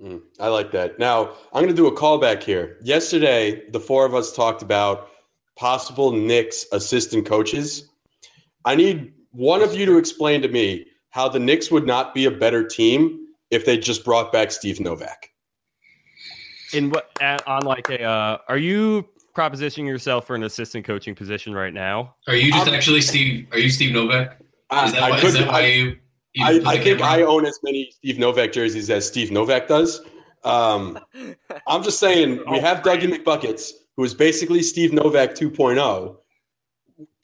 Mm, I like that. Now, I'm going to do a callback here. Yesterday, the four of us talked about possible Knicks assistant coaches I need one of you to explain to me how the Knicks would not be a better team if they just brought back Steve Novak. In what on like a uh, are you propositioning yourself for an assistant coaching position right now? Are you just actually Steve? Are you Steve Novak? Is that, I, why, I, could, that why you? I, I think I own as many Steve Novak jerseys as Steve Novak does. Um, I'm just saying we oh, have Dougie McBuckets, who is basically Steve Novak 2.0,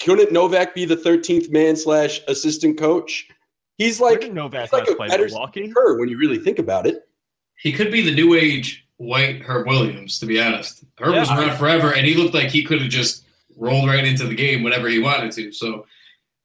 couldn't Novak be the 13th man slash assistant coach? He's like Novak he's like a better Milwaukee when you really think about it. He could be the new age white Herb Williams, to be honest. Herb yeah, was around I, forever, and he looked like he could have just rolled right into the game whenever he wanted to. So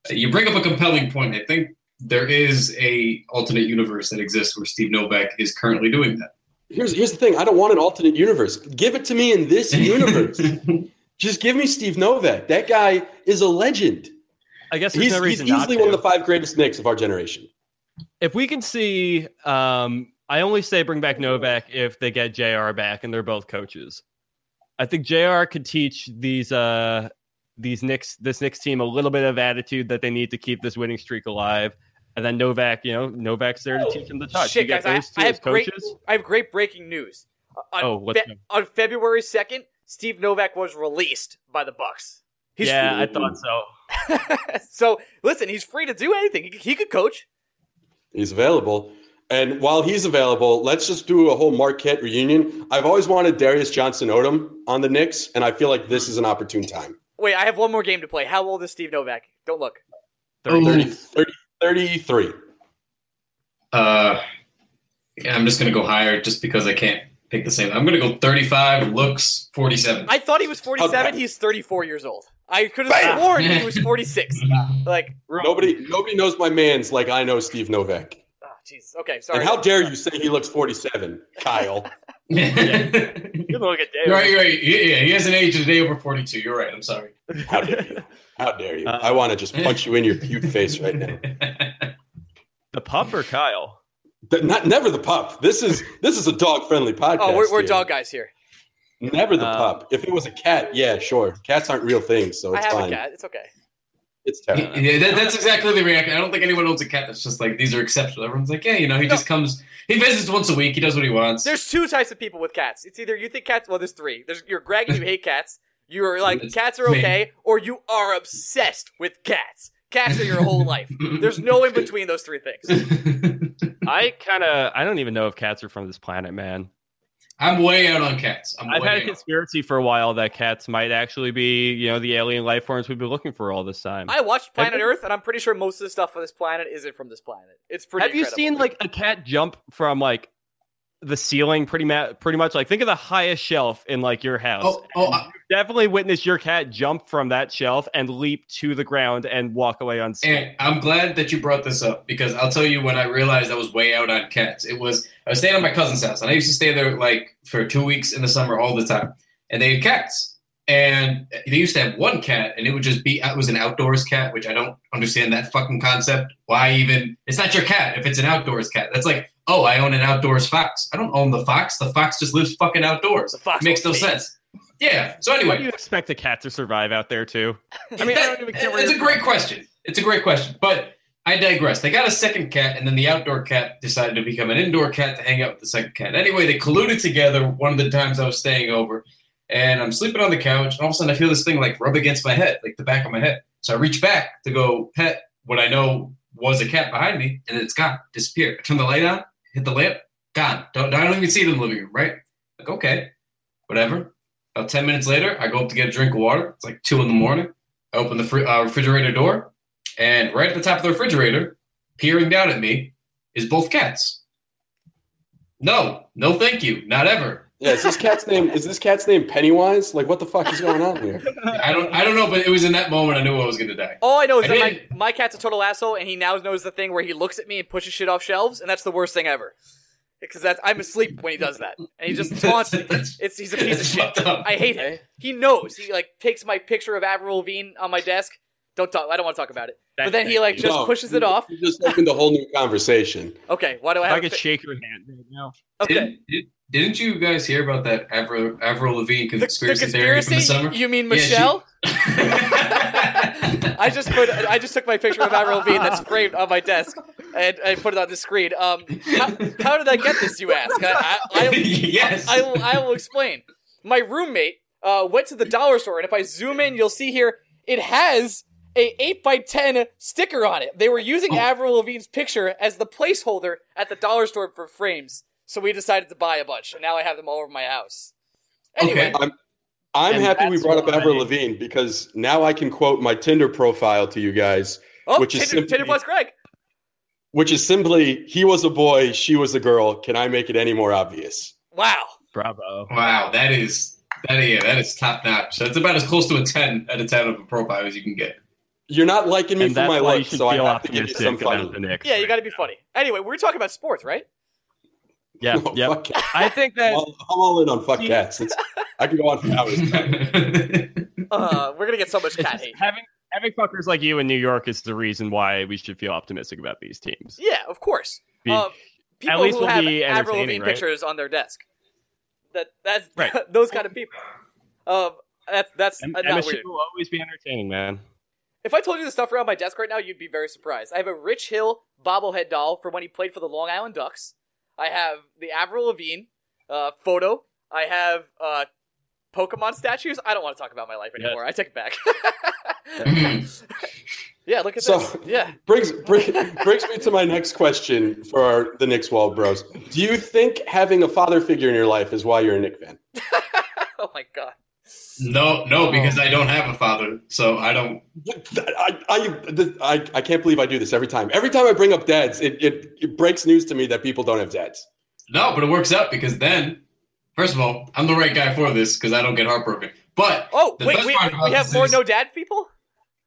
you bring up a compelling point. I think there is a alternate universe that exists where Steve Novak is currently doing that. Here's here's the thing. I don't want an alternate universe. Give it to me in this universe. Just give me Steve Novak. That guy is a legend. I guess he's, no he's easily one of the five greatest Knicks of our generation. If we can see, um, I only say bring back Novak if they get Jr. back and they're both coaches. I think Jr. could teach these uh, these Knicks this Knicks team a little bit of attitude that they need to keep this winning streak alive. And then Novak, you know, Novak's there to teach them the touch. Shit, guys, I, I, have great, I have great breaking news. On, oh, what's fe- on February second, Steve Novak was released by the Bucks. He's yeah, free. I thought so. so listen, he's free to do anything. He, he could coach. He's available. And while he's available, let's just do a whole Marquette reunion. I've always wanted Darius Johnson Odom on the Knicks, and I feel like this is an opportune time. Wait, I have one more game to play. How old is Steve Novak? Don't look. 30, 30, 30 33. Uh, yeah, I'm just going to go higher just because I can't pick the same. I'm going to go 35, looks 47. I thought he was 47. Okay. He's 34 years old. I could have sworn he was 46. like nobody, nobody knows my man's like I know Steve Novak. Jeez. Okay, sorry. And how dare you say he looks 47, Kyle? yeah. You look at Dave. Right, right. Yeah, he has an age of day over 42. You're right. I'm sorry. How dare you? How dare you? Uh, I want to just punch you in your cute face right now. The pup or Kyle? not never the pup. This is this is a dog friendly podcast. Oh, we're, we're dog guys here. Never the um, pup. If it was a cat, yeah, sure. Cats aren't real things, so it's I have fine. a cat. It's okay. It's terrible. Yeah, that, that's exactly the reaction. I don't think anyone owns a cat that's just like these are exceptional. Everyone's like, yeah, you know, he no. just comes, he visits once a week, he does what he wants. There's two types of people with cats. It's either you think cats. Well, there's three. There's you're Greg and you hate cats. You're like cats are okay, or you are obsessed with cats. Cats are your whole life. There's no in between those three things. I kind of I don't even know if cats are from this planet, man. I'm way out on cats. i have had a conspiracy out. for a while that cats might actually be, you know, the alien life forms we've been looking for all this time. I watched Planet have Earth, and I'm pretty sure most of the stuff on this planet isn't from this planet. It's pretty. Have incredible. you seen like a cat jump from like the ceiling pretty much pretty much like think of the highest shelf in like your house. Oh, oh I, definitely witness your cat jump from that shelf and leap to the ground and walk away on and i'm glad that you brought this up because i'll tell you when i realized i was way out on cats. It was i was staying at my cousin's house and i used to stay there like for two weeks in the summer all the time. And they had cats and they used to have one cat, and it would just be it was an outdoors cat, which I don't understand that fucking concept. Why even? It's not your cat if it's an outdoors cat. That's like, oh, I own an outdoors fox. I don't own the fox. The fox just lives fucking outdoors. The fox makes no sense. Yeah. So anyway, How do you expect a cat to survive out there too? I mean, that, I it's a great question. It's a great question, but I digress. They got a second cat, and then the outdoor cat decided to become an indoor cat to hang out with the second cat. Anyway, they colluded together one of the times I was staying over, and I'm sleeping on the couch, and all of a sudden I feel this thing like rub against my head, like the back of my head. So I reach back to go pet what I know was a cat behind me, and it's gone, disappeared. I turn the light on, hit the lamp, gone. Don't, I don't even see it in the living room, right? Like, okay, whatever. About 10 minutes later, I go up to get a drink of water. It's like 2 in the morning. I open the fr- uh, refrigerator door, and right at the top of the refrigerator, peering down at me, is both cats. No, no, thank you, not ever. Yeah, is this cat's name? Is this cat's name Pennywise? Like, what the fuck is going on here? I don't, I don't know, but it was in that moment I knew I was gonna die. All I know is I that my, my cat's a total asshole, and he now knows the thing where he looks at me and pushes shit off shelves, and that's the worst thing ever because that's I'm asleep when he does that, and he just taunts me. It's he's a piece of shit. I hate him. He knows. He like takes my picture of Avril Lavigne on my desk. Don't talk. I don't want to talk about it. but then he like just no, pushes it off. You just opened a whole new conversation. Okay, why do I? Have I could shake your hand right now. Okay. Did, did, not you guys hear about that Avril, Avril Lavigne conspiracy, the, the conspiracy theory from the summer? You mean Michelle? Yeah, she... I just put. I just took my picture of Avril Lavigne that's framed on my desk, and I put it on the screen. Um, how, how did I get this? You ask. I, I, I yes. I, will, I will explain. My roommate uh, went to the dollar store, and if I zoom in, you'll see here it has a 8 by 10 sticker on it. They were using oh. Avril Lavigne's picture as the placeholder at the dollar store for frames, so we decided to buy a bunch, and now I have them all over my house. Anyway. Okay. I'm, I'm happy we brought up Avril Lavigne because now I can quote my Tinder profile to you guys, oh, which Tinder, is simply, Tinder plus Greg which is simply he was a boy, she was a girl. Can I make it any more obvious? Wow. Bravo. Wow, that is that yeah, that is top notch. That's about as close to a ten out of ten of a profile as you can get. You're not liking me and for my looks, so I have to give you some funny. Yeah, you got to be funny. Anyway, we're talking about sports, right? Yeah, no, yeah. I think that I'm all, I'm all in on fuck cats. It's, I can go on for hours. uh, we're gonna get so much cat hate. Having having fuckers like you in New York is the reason why we should feel optimistic about these teams. Yeah, of course. Be, um, people at least who have Avril Lavigne right? pictures on their desk. That that's right. those kind of people. Um, that's that's M- uh, not weird. will always be entertaining, man. If I told you the stuff around my desk right now, you'd be very surprised. I have a Rich Hill bobblehead doll for when he played for the Long Island Ducks. I have the Avril Lavigne uh, photo. I have uh, Pokemon statues. I don't want to talk about my life anymore. I take it back. yeah, look at so, this. Yeah, brings bring, brings me to my next question for our, the Knicks Wall Bros. Do you think having a father figure in your life is why you're a Knick fan? oh my god. No, no, because I don't have a father, so I don't. I, I, I, I can't believe I do this every time. Every time I bring up dads, it, it, it breaks news to me that people don't have dads. No, but it works out because then, first of all, I'm the right guy for this because I don't get heartbroken. But oh wait, we, we have more is, no dad people.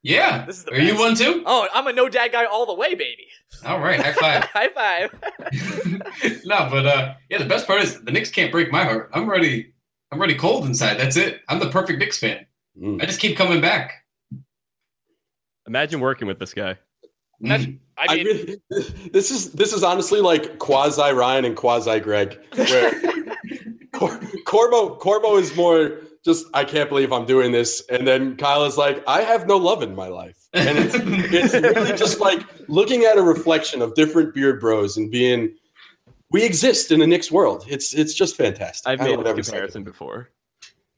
Yeah, this is the are best. you one too? Oh, I'm a no dad guy all the way, baby. All right, high five. high five. no, but uh, yeah, the best part is the Knicks can't break my heart. I'm ready. I'm ready cold inside. That's it. I'm the perfect Knicks fan. Mm. I just keep coming back. Imagine working with this guy. Mm. I mean, I really, this is this is honestly like quasi Ryan and quasi Greg, where Cor- Corbo Corbo is more just I can't believe I'm doing this. And then Kyle is like, I have no love in my life. And it's, it's really just like looking at a reflection of different beard bros and being we exist in the Knicks world. It's it's just fantastic. I've made this comparison before.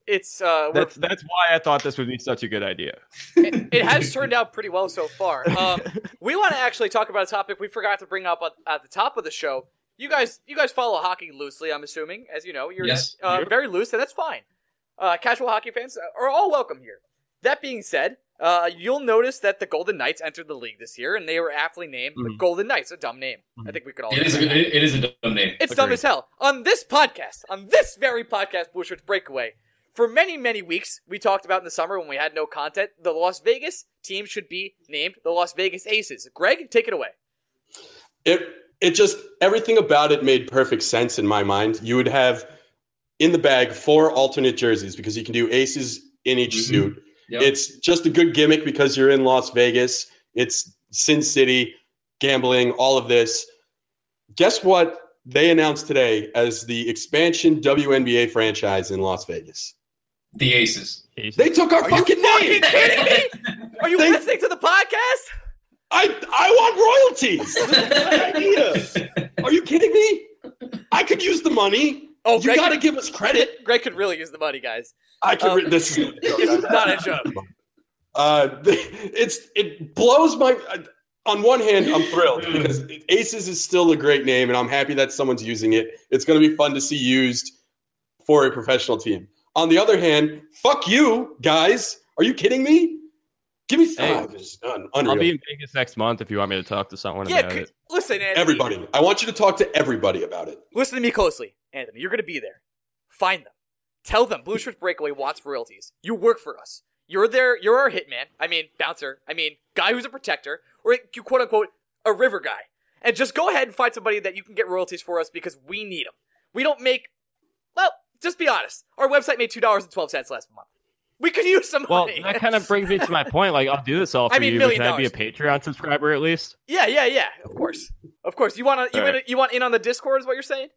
It's uh that's that's why I thought this would be such a good idea. It, it has turned out pretty well so far. Um, we want to actually talk about a topic we forgot to bring up at, at the top of the show. You guys, you guys follow hockey loosely, I'm assuming, as you know. You're yes. uh, very loose, and that's fine uh, casual hockey fans are all welcome here. That being said, uh, you'll notice that the Golden Knights entered the league this year, and they were aptly named mm-hmm. the Golden Knights. A dumb name. Mm-hmm. I think we could all. It is, a, it is a dumb name. It's Agreed. dumb as hell. On this podcast, on this very podcast, Blueshirts Breakaway, for many many weeks, we talked about in the summer when we had no content. The Las Vegas team should be named the Las Vegas Aces. Greg, take it away. It it just everything about it made perfect sense in my mind. You would have in the bag four alternate jerseys because you can do aces in each mm-hmm. suit. Yep. It's just a good gimmick because you're in Las Vegas. It's Sin City, gambling, all of this. Guess what? They announced today as the expansion WNBA franchise in Las Vegas. The Aces. Aces. They took our Are fucking you name. Fucking kidding me? Are you they, listening to the podcast? I I want royalties. idea. Are you kidding me? I could use the money. Oh, you got to give us credit. Greg could really use the money, guys. I can. Um, re- this is not a joke. Uh, it's it blows my. On one hand, I'm thrilled because Aces is still a great name, and I'm happy that someone's using it. It's going to be fun to see used for a professional team. On the other hand, fuck you, guys. Are you kidding me? Give me five. Hey, I'll be in Vegas next month if you want me to talk to someone yeah, about it. Listen, Anthony, everybody. I want you to talk to everybody about it. Listen to me closely, Anthony. You're going to be there. Find them. Tell them Blueshirts Breakaway wants royalties. You work for us. You're there. You're our hitman. I mean, bouncer. I mean, guy who's a protector, or you quote unquote a river guy. And just go ahead and find somebody that you can get royalties for us because we need them. We don't make. Well, just be honest. Our website made two dollars and twelve cents last month. We could use some money. Well, that kind of brings me to my point. Like, I'll do this all for I mean, you. Can I be a Patreon subscriber at least? Yeah, yeah, yeah. Of course, of course. You want to? You, right. you want in on the Discord? Is what you're saying?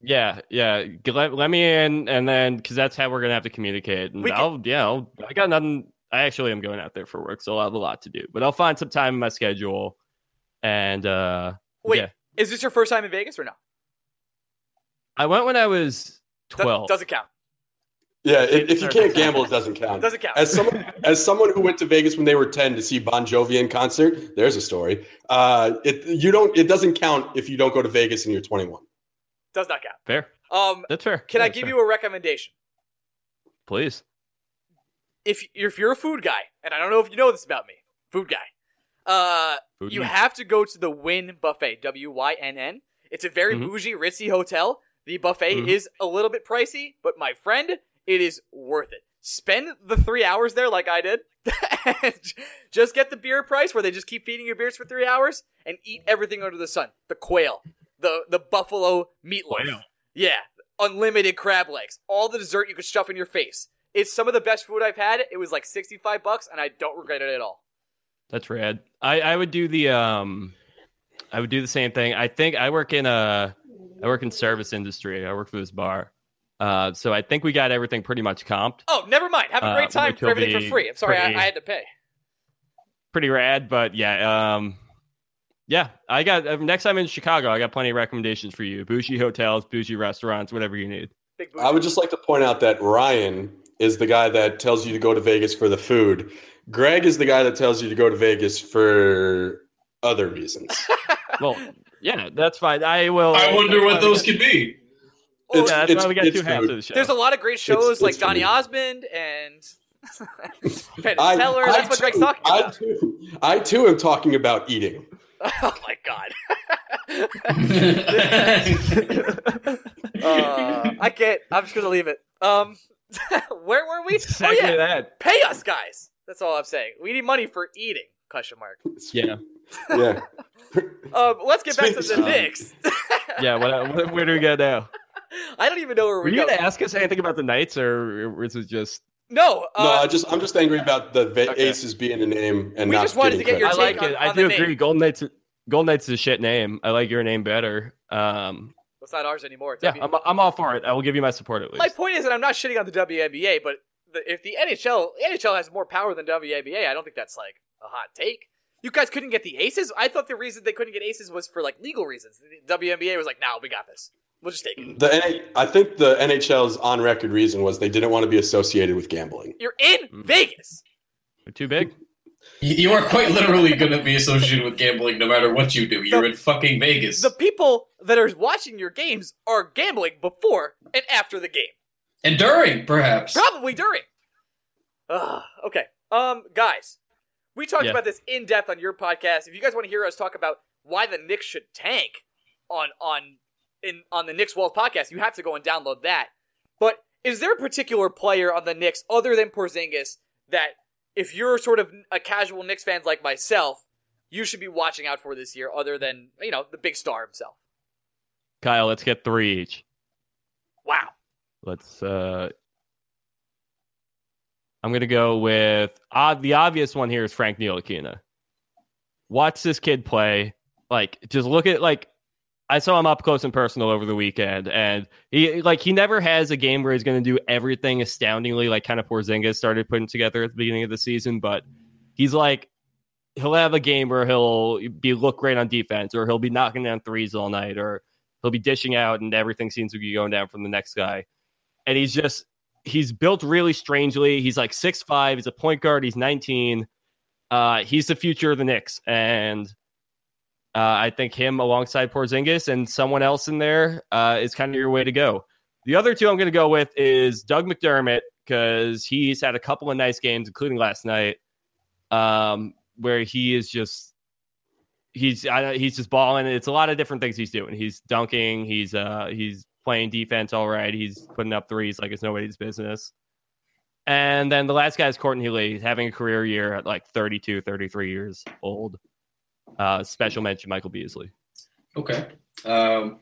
Yeah, yeah. Let, let me in, and then because that's how we're gonna have to communicate. And I'll, yeah, I'll, I got nothing. I actually am going out there for work, so I'll have a lot to do. But I'll find some time in my schedule. And uh wait, yeah. is this your first time in Vegas or no? I went when I was twelve. Does, doesn't count. Yeah, if, if you can't gamble, it doesn't count. Doesn't count. As someone as someone who went to Vegas when they were ten to see Bon Jovi in concert, there's a story. Uh, it you don't it doesn't count if you don't go to Vegas and you're 21. Does not count. Fair. Um, that's fair. Can that's I give fair. you a recommendation? Please. If if you're a food guy, and I don't know if you know this about me, food guy, uh, food you have to go to the Wynn Buffet. W Y N N. It's a very mm-hmm. bougie, ritzy hotel. The buffet mm-hmm. is a little bit pricey, but my friend, it is worth it. Spend the three hours there like I did, just get the beer price where they just keep feeding you beers for three hours and eat everything under the sun. The quail, the the buffalo meatloaf, quail. yeah, unlimited crab legs, all the dessert you could stuff in your face. It's some of the best food I've had. It was like sixty five bucks, and I don't regret it at all. That's rad. I I would do the um, I would do the same thing. I think I work in a I work in service industry. I work for this bar. Uh, so I think we got everything pretty much comped. Oh, never mind. Have a great uh, time for everything for free. I'm sorry, I, I, had to pay. Pretty rad, but yeah, um, yeah. I got uh, next time in Chicago. I got plenty of recommendations for you: bougie hotels, bougie restaurants, whatever you need. I would just like to point out that Ryan is the guy that tells you to go to Vegas for the food. Greg is the guy that tells you to go to Vegas for other reasons. well, yeah, that's fine. I will. I wonder what those could be. It's, yeah, that's it's, why we got two halves of the show. There's a lot of great shows it's, like Donny Osmond and Penn Teller. That's I what Greg's talking about. I too, I too am talking about eating. Oh my god. uh, I can't. I'm just gonna leave it. Um, where were we? Exactly oh yeah, that. pay us, guys. That's all I'm saying. We need money for eating. Question mark. Yeah. yeah. um, let's get back to the Knicks. yeah. What, what, where do we go now? I don't even know where we're we you going to ask us anything about the Knights, or is it just? No, uh, no. I just I'm just angry about the va- okay. Aces being a name and we not just wanted to get your I like on, it. I do agree. Name. Golden Knights. Golden Knights is a shit name. I like your name better. Um, it's not ours anymore. It's yeah, I'm, I'm all for it. I will give you my support at least. My point is that I'm not shitting on the WNBA, but the, if the NHL NHL has more power than WNBA, I don't think that's like a hot take. You guys couldn't get the aces. I thought the reason they couldn't get aces was for like legal reasons. The WNBA was like, "Now nah, we got this." We'll just take it. The I think the NHL's on record reason was they didn't want to be associated with gambling. You're in mm. Vegas. You're too big. You are quite literally going to be associated with gambling no matter what you do. You're the, in fucking Vegas. The people that are watching your games are gambling before and after the game. And during, perhaps. Probably during. Uh, okay. Um, guys, we talked yeah. about this in depth on your podcast. If you guys want to hear us talk about why the Knicks should tank on on in on the Knicks Wall podcast, you have to go and download that. But is there a particular player on the Knicks other than Porzingis that if you're sort of a casual Knicks fan like myself, you should be watching out for this year, other than you know the big star himself. Kyle, let's get three each. Wow. Let's. uh I'm going to go with uh, the obvious one here is Frank Ntilikina. Watch this kid play. Like, just look at like I saw him up close and personal over the weekend, and he like he never has a game where he's going to do everything astoundingly like kind of Porzingis started putting together at the beginning of the season, but he's like he'll have a game where he'll be look great on defense, or he'll be knocking down threes all night, or he'll be dishing out, and everything seems to be going down from the next guy, and he's just he's built really strangely. He's like six five. He's a point guard. He's 19. Uh, he's the future of the Knicks, and uh, I think him alongside Porzingis and someone else in there uh, is kind of your way to go. The other two I'm going to go with is Doug McDermott because he's had a couple of nice games, including last night, um, where he is just he's he's just balling. It's a lot of different things he's doing. He's dunking. He's uh he's playing defense all right. He's putting up threes like it's nobody's business. And then the last guy is Courtney Lee, having a career year at like 32, 33 years old. Uh, special mention, Michael Beasley. Okay. Um,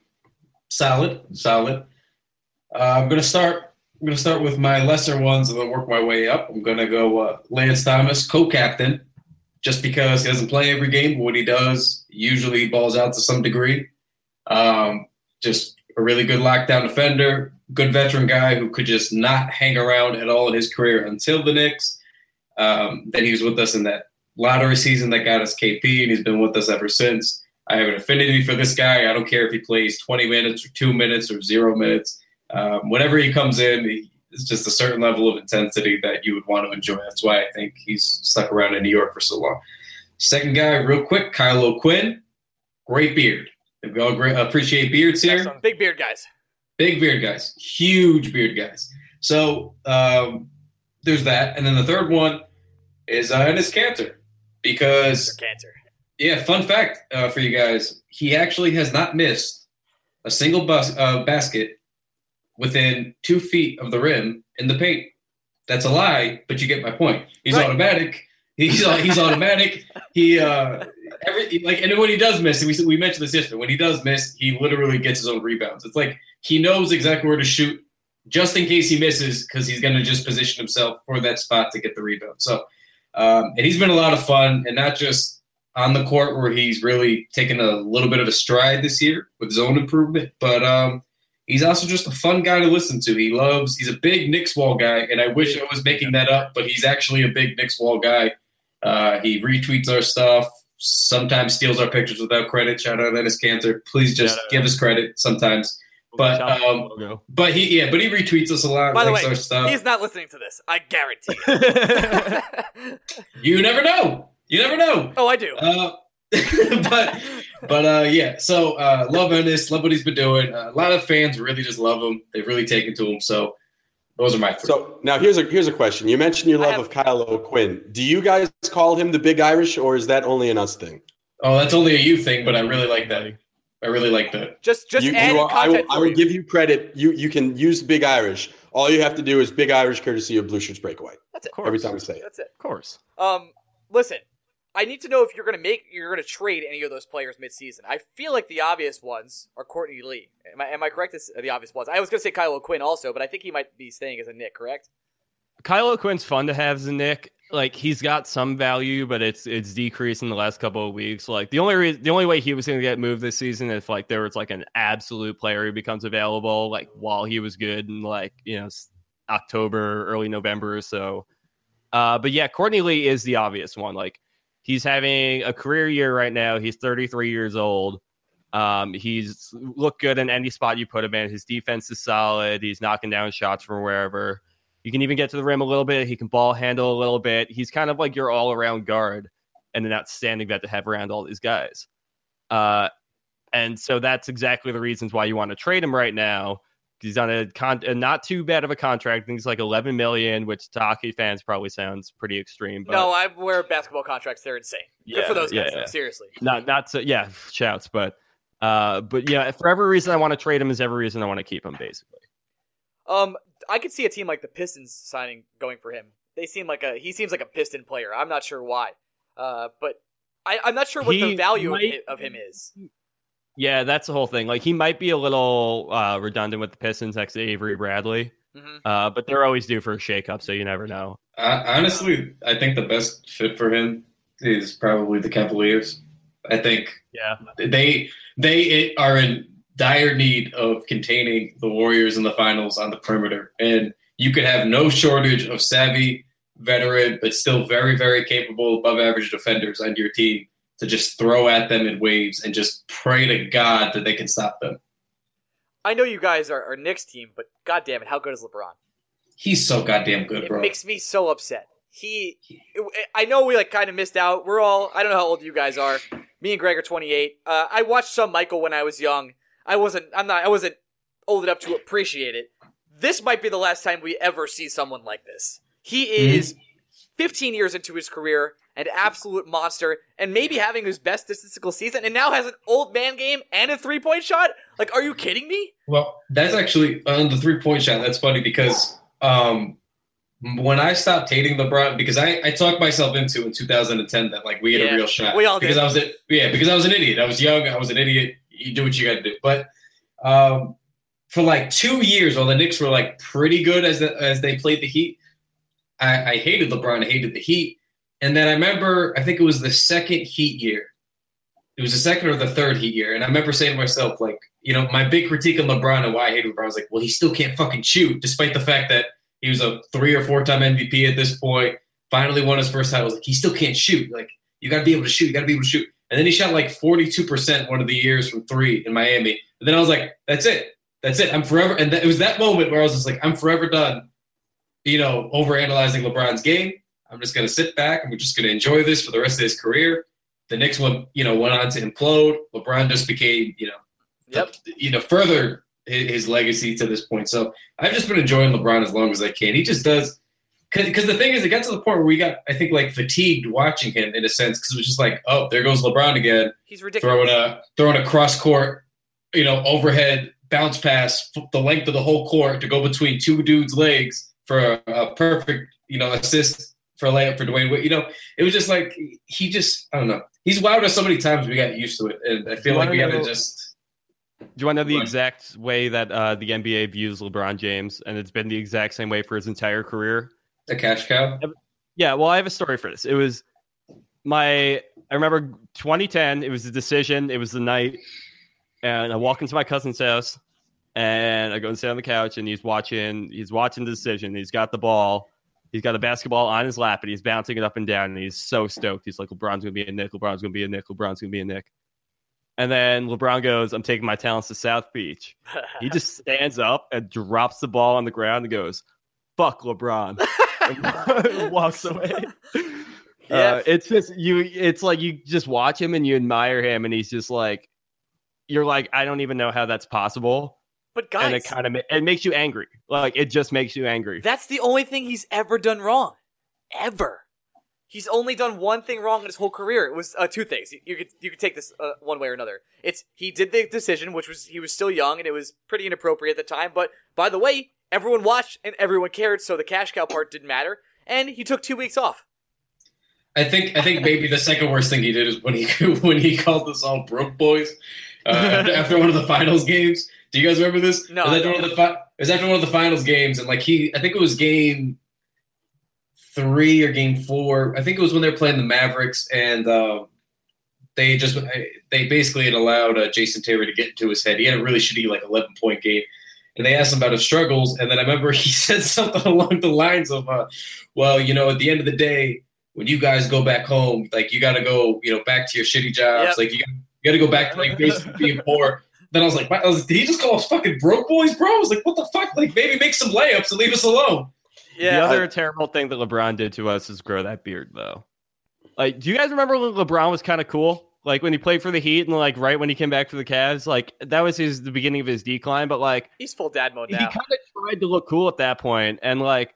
solid, solid. Uh, I'm gonna start. I'm gonna start with my lesser ones and then work my way up. I'm gonna go uh, Lance Thomas, co-captain, just because he doesn't play every game. But when he does, usually balls out to some degree. Um, just a really good lockdown defender, good veteran guy who could just not hang around at all in his career until the Knicks. Um, then he was with us in that lottery season that got us KP, and he's been with us ever since. I have an affinity for this guy. I don't care if he plays 20 minutes or two minutes or zero minutes. Um, whenever he comes in, it's just a certain level of intensity that you would want to enjoy. That's why I think he's stuck around in New York for so long. Second guy, real quick, Kyle O'Quinn. Great beard. We all great, appreciate beards here. Big beard guys. Big beard guys. Huge beard guys. So um, there's that. And then the third one is uh, Enes Kanter because cancer. Yeah, fun fact uh, for you guys: he actually has not missed a single bus, uh, basket within two feet of the rim in the paint. That's a lie, but you get my point. He's right. automatic. He's uh, he's automatic. He uh, every like, and when he does miss, we we mentioned this yesterday. When he does miss, he literally gets his own rebounds. It's like he knows exactly where to shoot, just in case he misses, because he's going to just position himself for that spot to get the rebound. So um, and he's been a lot of fun, and not just on the court where he's really taken a little bit of a stride this year with his own improvement, but um, he's also just a fun guy to listen to. He loves, he's a big Knicks wall guy, and I wish I was making that up, but he's actually a big Knicks wall guy. Uh, he retweets our stuff, sometimes steals our pictures without credit. Shout out Enes Kanter. Please just give us credit sometimes. But um, but he yeah, but he retweets us a lot. By the way, he's not listening to this. I guarantee. you You never know. You never know. Oh, I do. Uh, but but uh, yeah, so uh, love Enes, love what he's been doing. Uh, a lot of fans really just love him. They've really taken to him. So those are my three. So now here's a here's a question. You mentioned your love have, of Kyle O'Quinn. Do you guys call him the Big Irish, or is that only an us thing? Oh, that's only a you thing, but I really like that. I really like that. Just just you, add you are, I will, I will give you credit. You you can use Big Irish. All you have to do is Big Irish, courtesy of Blueshirts Breakaway. That's it. Every time we say it. That's it. Of course. Um, listen, I need to know if you're going to make you're going to trade any of those players midseason. I feel like the obvious ones are Courtney Lee. Am I am I correct? This the obvious ones. I was going to say Kyle O'Quinn also, but I think he might be staying as a Knick. Correct? Kyle O'Quinn's fun to have as a Knick like he's got some value, but it's it's decreased in the last couple of weeks. Like the only the only way he was going to get moved this season if like there was like an absolute player who becomes available like while he was good in like you know October, early November or so. Uh, but yeah, Courtney Lee is the obvious one. Like he's having a career year right now. He's 33 years old. Um, he's looked good in any spot you put him in. His defense is solid. He's knocking down shots from wherever. You can even get to the rim a little bit. He can ball handle a little bit. He's kind of like your all around guard and an outstanding vet to have around all these guys. Uh, and so that's exactly the reasons why you want to trade him right now. He's on a, con- not too bad of a contract. I think he's like 11 million, which to hockey fans probably sounds pretty extreme. But no, I'm aware of basketball contracts. They're insane. Yeah, Good for those guys. Yeah, yeah. Seriously. Not not so yeah, shouts, but uh, but yeah, for every reason I want to trade him is every reason I want to keep him, basically. Um, I could see a team like the Pistons signing going for him. They seem like a he seems like a Piston player. I'm not sure why, uh, but I, am not sure what he the value might, of, him is. Yeah, that's the whole thing. Like he might be a little uh, redundant with the Pistons next to Avery Bradley, mm-hmm. uh, but they're always due for a shakeup, so you never know. honestly, I think the best fit for him is probably the Cavaliers. I think yeah they they are in dire need of containing the Warriors in the finals on the perimeter, and you could have no shortage of savvy veteran, but still very very capable above average defenders on your team to just throw at them in waves and just pray to God that they can stop them. I know you guys are, are Knicks team, but god damn it, how good is LeBron? He's so goddamn good, it bro. It makes me so upset. He, I know we like kind of missed out. We're all, I don't know how old you guys are. Me and Greg are 28. Uh, I watched some Michael when I was young. I wasn't, I'm not, I wasn't old enough to appreciate it. This might be the last time we ever see someone like this. He is mm-hmm. 15 years into his career, an absolute monster, and maybe having his best statistical season, and now has an old man game and a three point shot. Like, are you kidding me? Well, that's actually on the three point shot. That's funny because um, when I stopped hating LeBron, because I, I talked myself into in 2010 that like we had yeah, a real shot. We all because. I was a, yeah because I was an idiot. I was young. I was an idiot. You do what you got to do. But um, for like two years, while the Knicks were like pretty good as the, as they played the Heat, I, I hated LeBron. I hated the Heat. And then I remember, I think it was the second Heat year. It was the second or the third Heat year, and I remember saying to myself, like, you know, my big critique on LeBron and why I hated LeBron was like, well, he still can't fucking shoot, despite the fact that he was a three or four time MVP at this point. Finally won his first title. Like he still can't shoot. Like you got to be able to shoot. You got to be able to shoot. And then he shot like 42% one of the years from three in Miami. And then I was like, that's it. That's it. I'm forever. And it was that moment where I was just like, I'm forever done, you know, over analyzing LeBron's game. I'm just going to sit back and we're just going to enjoy this for the rest of his career. The Knicks one, you know, went on to implode. LeBron just became, you know, yep. you know, further his legacy to this point. So I've just been enjoying LeBron as long as I can. He just does because the thing is, it got to the point where we got, I think, like fatigued watching him in a sense because it was just like, oh, there goes LeBron again. He's ridiculous. Throwing a throwing a cross court, you know, overhead bounce pass, the length of the whole court to go between two dudes' legs for a, a perfect, you know, assist for a layup for Dwyane. You know, it was just like he just, I don't know. He's wowed us so many times we got used to it, and I feel like we got to just do you want to know the exact way that uh, the NBA views LeBron James? And it's been the exact same way for his entire career. A cash cow? Yeah, well, I have a story for this. It was my, I remember 2010, it was a decision, it was the night, and I walk into my cousin's house and I go and sit on the couch and he's watching, he's watching the decision. He's got the ball. He's got a basketball on his lap and he's bouncing it up and down and he's so stoked. He's like, LeBron's going to be a Knick. LeBron's going to be a Knick. LeBron's going to be a Knick. And then LeBron goes, I'm taking my talents to South Beach. he just stands up and drops the ball on the ground and goes, fuck LeBron. and walks away. Yeah. Uh, it's just you it's like you just watch him and you admire him and he's just like you're like I don't even know how that's possible. But guys, and it kind of it makes you angry. Like it just makes you angry. That's the only thing he's ever done wrong. Ever. He's only done one thing wrong in his whole career. It was uh, two things. You could you could take this uh, one way or another. It's he did the decision, which was he was still young and it was pretty inappropriate at the time. But by the way, everyone watched and everyone cared, so the cash cow part didn't matter. And he took two weeks off. I think I think maybe the second worst thing he did is when he when he called us all broke boys uh, after one of the finals games. Do you guys remember this? No. It was after one of the it was after one of the finals games, and like he, I think it was game three or game four. I think it was when they were playing the Mavericks, and uh, they just they basically had allowed uh, Jason Terry to get into his head. He had a really shitty like eleven point game, and they asked him about his struggles. And then I remember he said something along the lines of, uh, "Well, you know, at the end of the day, when you guys go back home, like you got to go, you know, back to your shitty jobs. Yep. Like you, got to go back to like basically being poor." Then I was like, I was like, "Did he just call us fucking broke boys, bro?" I was like, "What the fuck? Like maybe make some layups and leave us alone." Yeah. The other I, terrible thing that LeBron did to us is grow that beard, though. Like, do you guys remember when LeBron was kind of cool? Like when he played for the Heat and like right when he came back for the Cavs, like that was his the beginning of his decline. But like he's full dad mode now. He kind of tried to look cool at that point, and like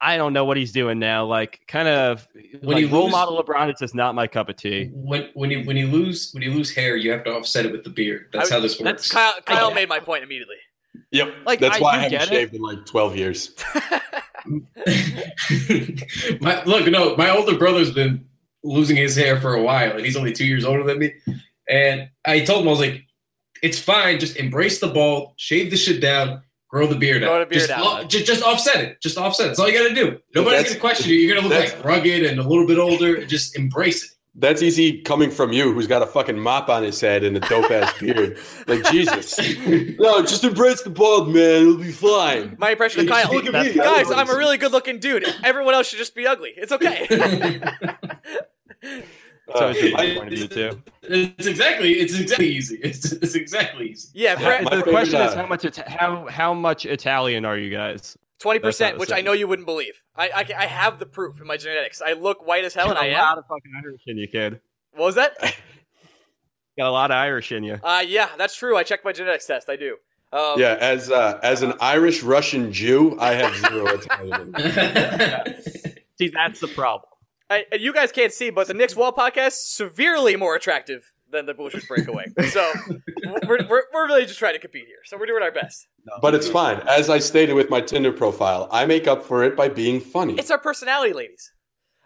I don't know what he's doing now. Like kind of when like, you role lose, model LeBron, it's just not my cup of tea. When when you when you lose when you lose hair, you have to offset it with the beard. That's I, how this works. Kyle, Kyle made my point immediately. Yep. Like that's I why I haven't shaved it. in like twelve years. my, look, no, my older brother's been losing his hair for a while, and he's only two years older than me. And I told him, I was like, it's fine, just embrace the bald, shave the shit down, Grow the beard Grow out. the beard just, out. off- just, just offset it. Just offset. That's all you got to do. Nobody's going to question you. You're going to look like rugged and a little bit older. Just embrace it. That's easy coming from you, who's got a fucking mop on his head and a dope ass beard. Like Jesus, no, just embrace the bald man. It'll be fine. My impression of Kyle. look at me. Guys, I'm a really good looking dude. Everyone else should just be ugly. It's okay. That's always I- point of view too. It's exactly. It's exactly easy. It's, it's exactly easy. yeah, Brett, My the favorite, question is uh, how much Ita- how how much Italian are you guys? Twenty percent, which the I know you wouldn't believe. I, I I have the proof in my genetics. I look white as hell, and Got I a am. lot of fucking Irish in you, kid. What was that? Got a lot of Irish in you. Uh, yeah, that's true. I checked my genetics test. I do. Um, Yeah, as uh, as an Irish Russian Jew, I have zero Italian. See, that's the problem. I, you guys can't see, but the Knicks Wall podcast severely more attractive than the Blueshirts Breakaway. So we're, we're, we're really just trying to compete here. So we're doing our best. But it's fine. As I stated with my Tinder profile, I make up for it by being funny. It's our personality, ladies.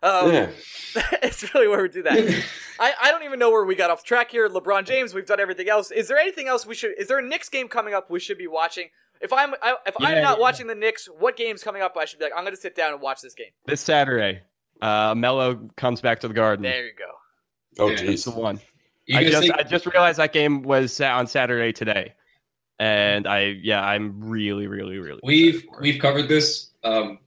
Um, yeah. it's really where we do that. I, I don't even know where we got off track here. LeBron James, we've done everything else. Is there anything else we should? Is there a Knicks game coming up we should be watching? If I'm I, if I'm not yeah. watching the Knicks, what game's coming up? I should be like, I'm going to sit down and watch this game. This Saturday, uh, Melo comes back to the Garden. There you go. Oh, Yeah, That's jeez. the one. You I just think- I just realized that game was on Saturday today, and I yeah I'm really really really We've excited for it. we've covered this um,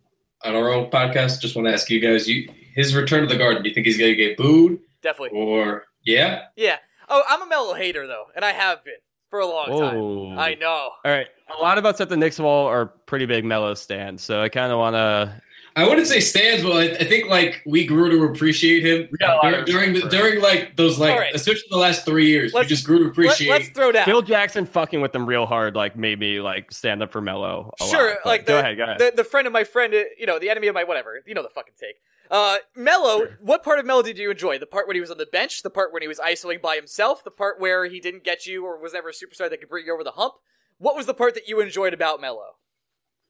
on our own podcast. Just want to ask you guys: you his return to the Garden. Do you think he's going to get booed Definitely. or yeah? Yeah. Oh, I'm a Melo hater though, and I have been for a long time. I know. All right, a lot of us at the Knicks wall are pretty big Melo stands, so I kind of want to. I wouldn't say stands, but I, I think like we grew to appreciate him We got a lot during during, the, during like those like All right. especially the last three years. We Let's- just grew to appreciate. Let, appreciate. us throw down. Phil Jackson fucking with them real hard, like made me like stand up for Melo. Sure, lot, but like go the, ahead, go ahead. The, the friend of my friend, uh, you know, the enemy of my whatever. You know the fucking take. Uh, Melo, what part of Melo did you enjoy? The part when he was on the bench, the part when he was isolating by himself, the part where he didn't get you or was never a superstar that could bring you over the hump. What was the part that you enjoyed about Melo?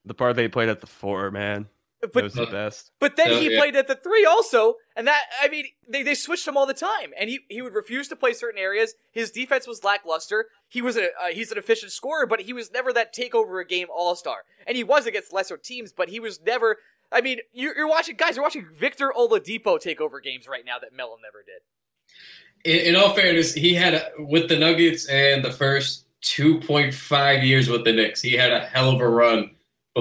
the part they played at the four, man, that But was the best. but then Oh, he yeah. played at the three also, and that I mean they, they switched him all the time, and he, he would refuse to play certain areas. His defense was lackluster. He was a uh, he's an efficient scorer, but he was never that take over a game all star, and he was against lesser teams, but he was never. I mean, you're, you're watching guys. You're watching Victor Oladipo take over games right now that Melo never did. in, in all fairness, he had a, with the Nuggets and the first 2.5 years with the Knicks, he had a hell of a run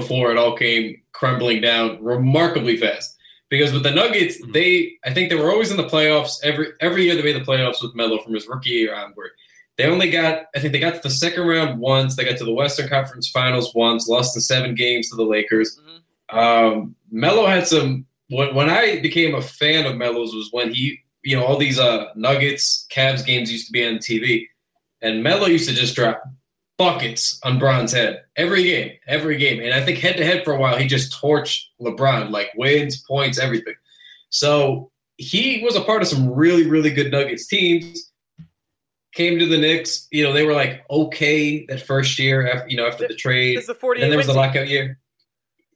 before it all came crumbling down remarkably fast. Because with the Nuggets, Mhm. they I think they were always in the playoffs every every year they made the playoffs with Melo from his rookie year onward. They only got I think they got to the second round once. They got to the Western Conference Finals once. Lost in seven games to the Lakers. Mhm. Um, Melo had some. When, when I became a fan of Melo's was when he, you know, all these uh, Nuggets, Cavs games used to be on TV, and Melo used to just drop buckets on Bron's head every game, every game. And I think head to head for a while, he just torched LeBron, like wins, points, everything. So he was a part of some really, really good Nuggets teams. Came to the Knicks, you know, they were like okay that first year after, you know, after the trade. It's the 48 And there was the lockout year.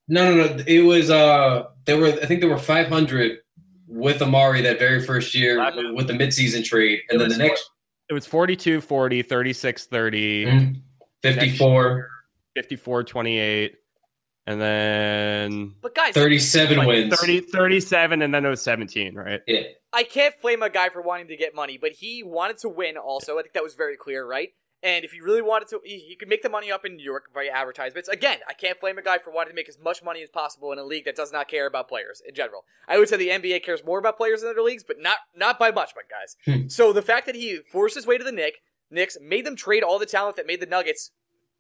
No, no, no. It was uh there were I think there were 500 with Amar'e that very first year Lockout. with the midseason trade, and It then the next It was 42 40, 36 30, Mhm. 54, 54 28, and then But guys, 37 like wins. 30, 37, and then it was 17, right? Yeah. I can't blame a guy for wanting to get money, but he wanted to win also. I think that was very clear, right? And if he really wanted to, he, he could make the money up in New York via advertisements. Again, I can't blame a guy for wanting to make as much money as possible in a league that does not care about players in general. I would say the NBA cares more about players in other leagues, but not not by much, my guys. Hmm. so the fact that he forced his way to the Knicks, Knicks made them trade all the talent that made the Nuggets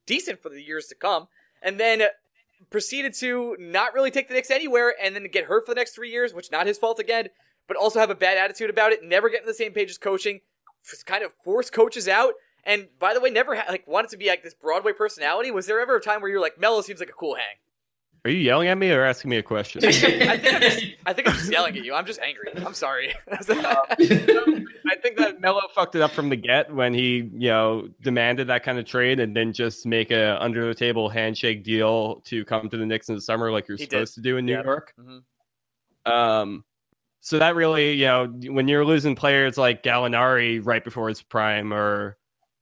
decent for the years to come, and then proceeded to not really take the Knicks anywhere, and then get hurt for the next three years, which not his fault again but also have a bad attitude about it, never get on the same page as coaching, kind of force coaches out. And by the way, never ha- like wanted to be like this Broadway personality. Was there ever a time where you're like, Melo seems like a cool hang? Are you yelling at me or asking me a question? I think I'm just, I think I'm just yelling at you. I'm just angry. I'm sorry. I think that Melo fucked it up from the get when he, you know, demanded that kind of trade and then just make a under the table handshake deal to come to the Knicks in the summer like you're He did. supposed to do in New Yep. York. Mhm. Um, so that really, you know, when you're losing players like Gallinari right before his prime, or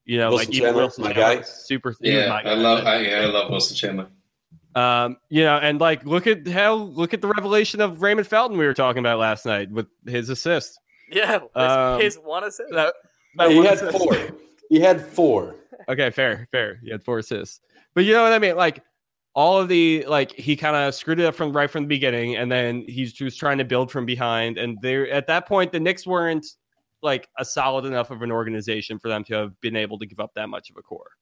You know, Wilson like Chandler, Wilson my guy. super. Yeah, my I love. I, yeah, I love Wilson Chandler. Um, you know, and like look at how look at the revelation of Raymond Felton we were talking about last night with his assist. Yeah, his, Um, his one assist. That, that he one had assist. four. He had four. Okay, fair, fair. He had four assists, but you know what I mean. Like all of the like he kind of screwed it up from right from the beginning, and then he's just trying to build from behind. And there at that point, the Knicks weren't like a solid enough of an organization for them to have been able to give up that much of a core.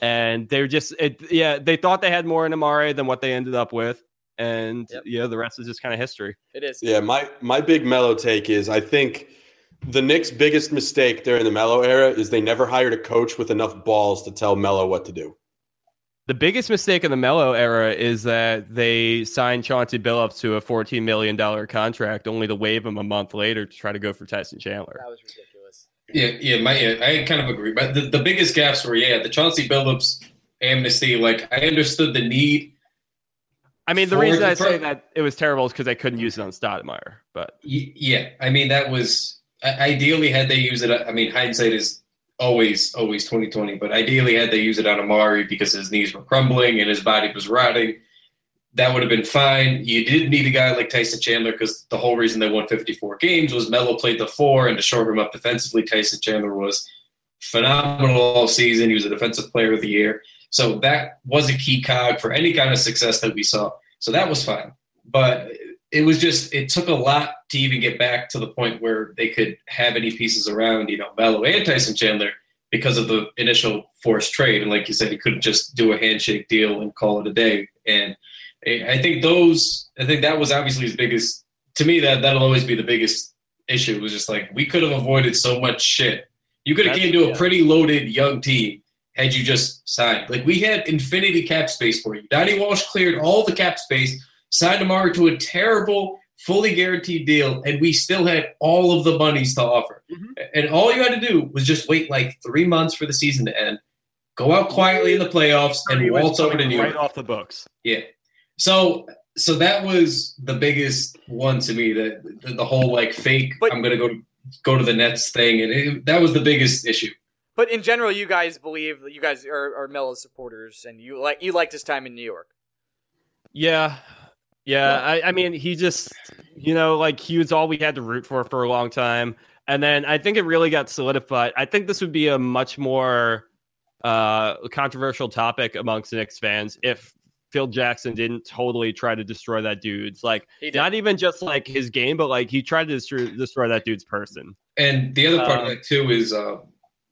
And they're just, it, yeah, they thought they had more in Amar'e than what they ended up with, and Yep. yeah, the rest is just kind of history. It is. Yeah, my my big Melo take is I think the Knicks' biggest mistake during the Melo era is they never hired a coach with enough balls to tell Melo what to do. The biggest mistake in the Melo era is that they signed Chauncey Billups to a $14 million contract only to waive him a month later to try to go for Tyson Chandler. That was ridiculous. Yeah, yeah, my, yeah, I kind of agree. But the, the biggest gaps were yeah, the Chauncey Billups amnesty. Like I understood the need. I mean, the reason I for- say that it was terrible is because they couldn't use it on Stoudemire. But Yeah, I mean that was ideally had they used it. I mean, hindsight is always always twenty twenty. But ideally, had they used it on Amar'e because his knees were crumbling and his body was rotting, that would have been fine. You did need a guy like Tyson Chandler because the whole reason they won fifty four games was Melo played the four, and to shore him up defensively, Tyson Chandler was phenomenal all season. He was a defensive player of the year. So that was a key cog for any kind of success that we saw. So that was fine. But it was just it took a lot to even get back to the point where they could have any pieces around, you know, Melo and Tyson Chandler because of the initial forced trade. And like you said, he couldn't just do a handshake deal and call it a day. And I I think those I think that was obviously his biggest to me that that'll always be the biggest issue. It was just like we could have avoided so much shit. You could have came to a pretty loaded young team had you just signed. Like we had infinity cap space for you. Donnie Walsh cleared all the cap space, signed Amar'e to a terrible, fully guaranteed deal, and we still had all of the monies to offer. Mhm. And all you had to do was just wait like three months for the season to end, go out quietly in the playoffs, and waltz over to coming New right off the books. Yeah. So so that was the biggest one to me. that the, the whole like fake. But- I'm gonna go go to the Nets thing, and it, that was the biggest issue. But in general, you guys believe you guys are, are Melo's supporters, and you like you liked his time in New York. Yeah. Yeah. I, I mean, he just, you know, like he was all we had to root for for a long time. And then I think it really got solidified. I think this would be a much more uh, controversial topic amongst Knicks fans if Phil Jackson didn't totally try to destroy that dude's, like, not even just like his game, but like he tried to destroy, destroy that dude's person. And the other part Um, of it too is uh,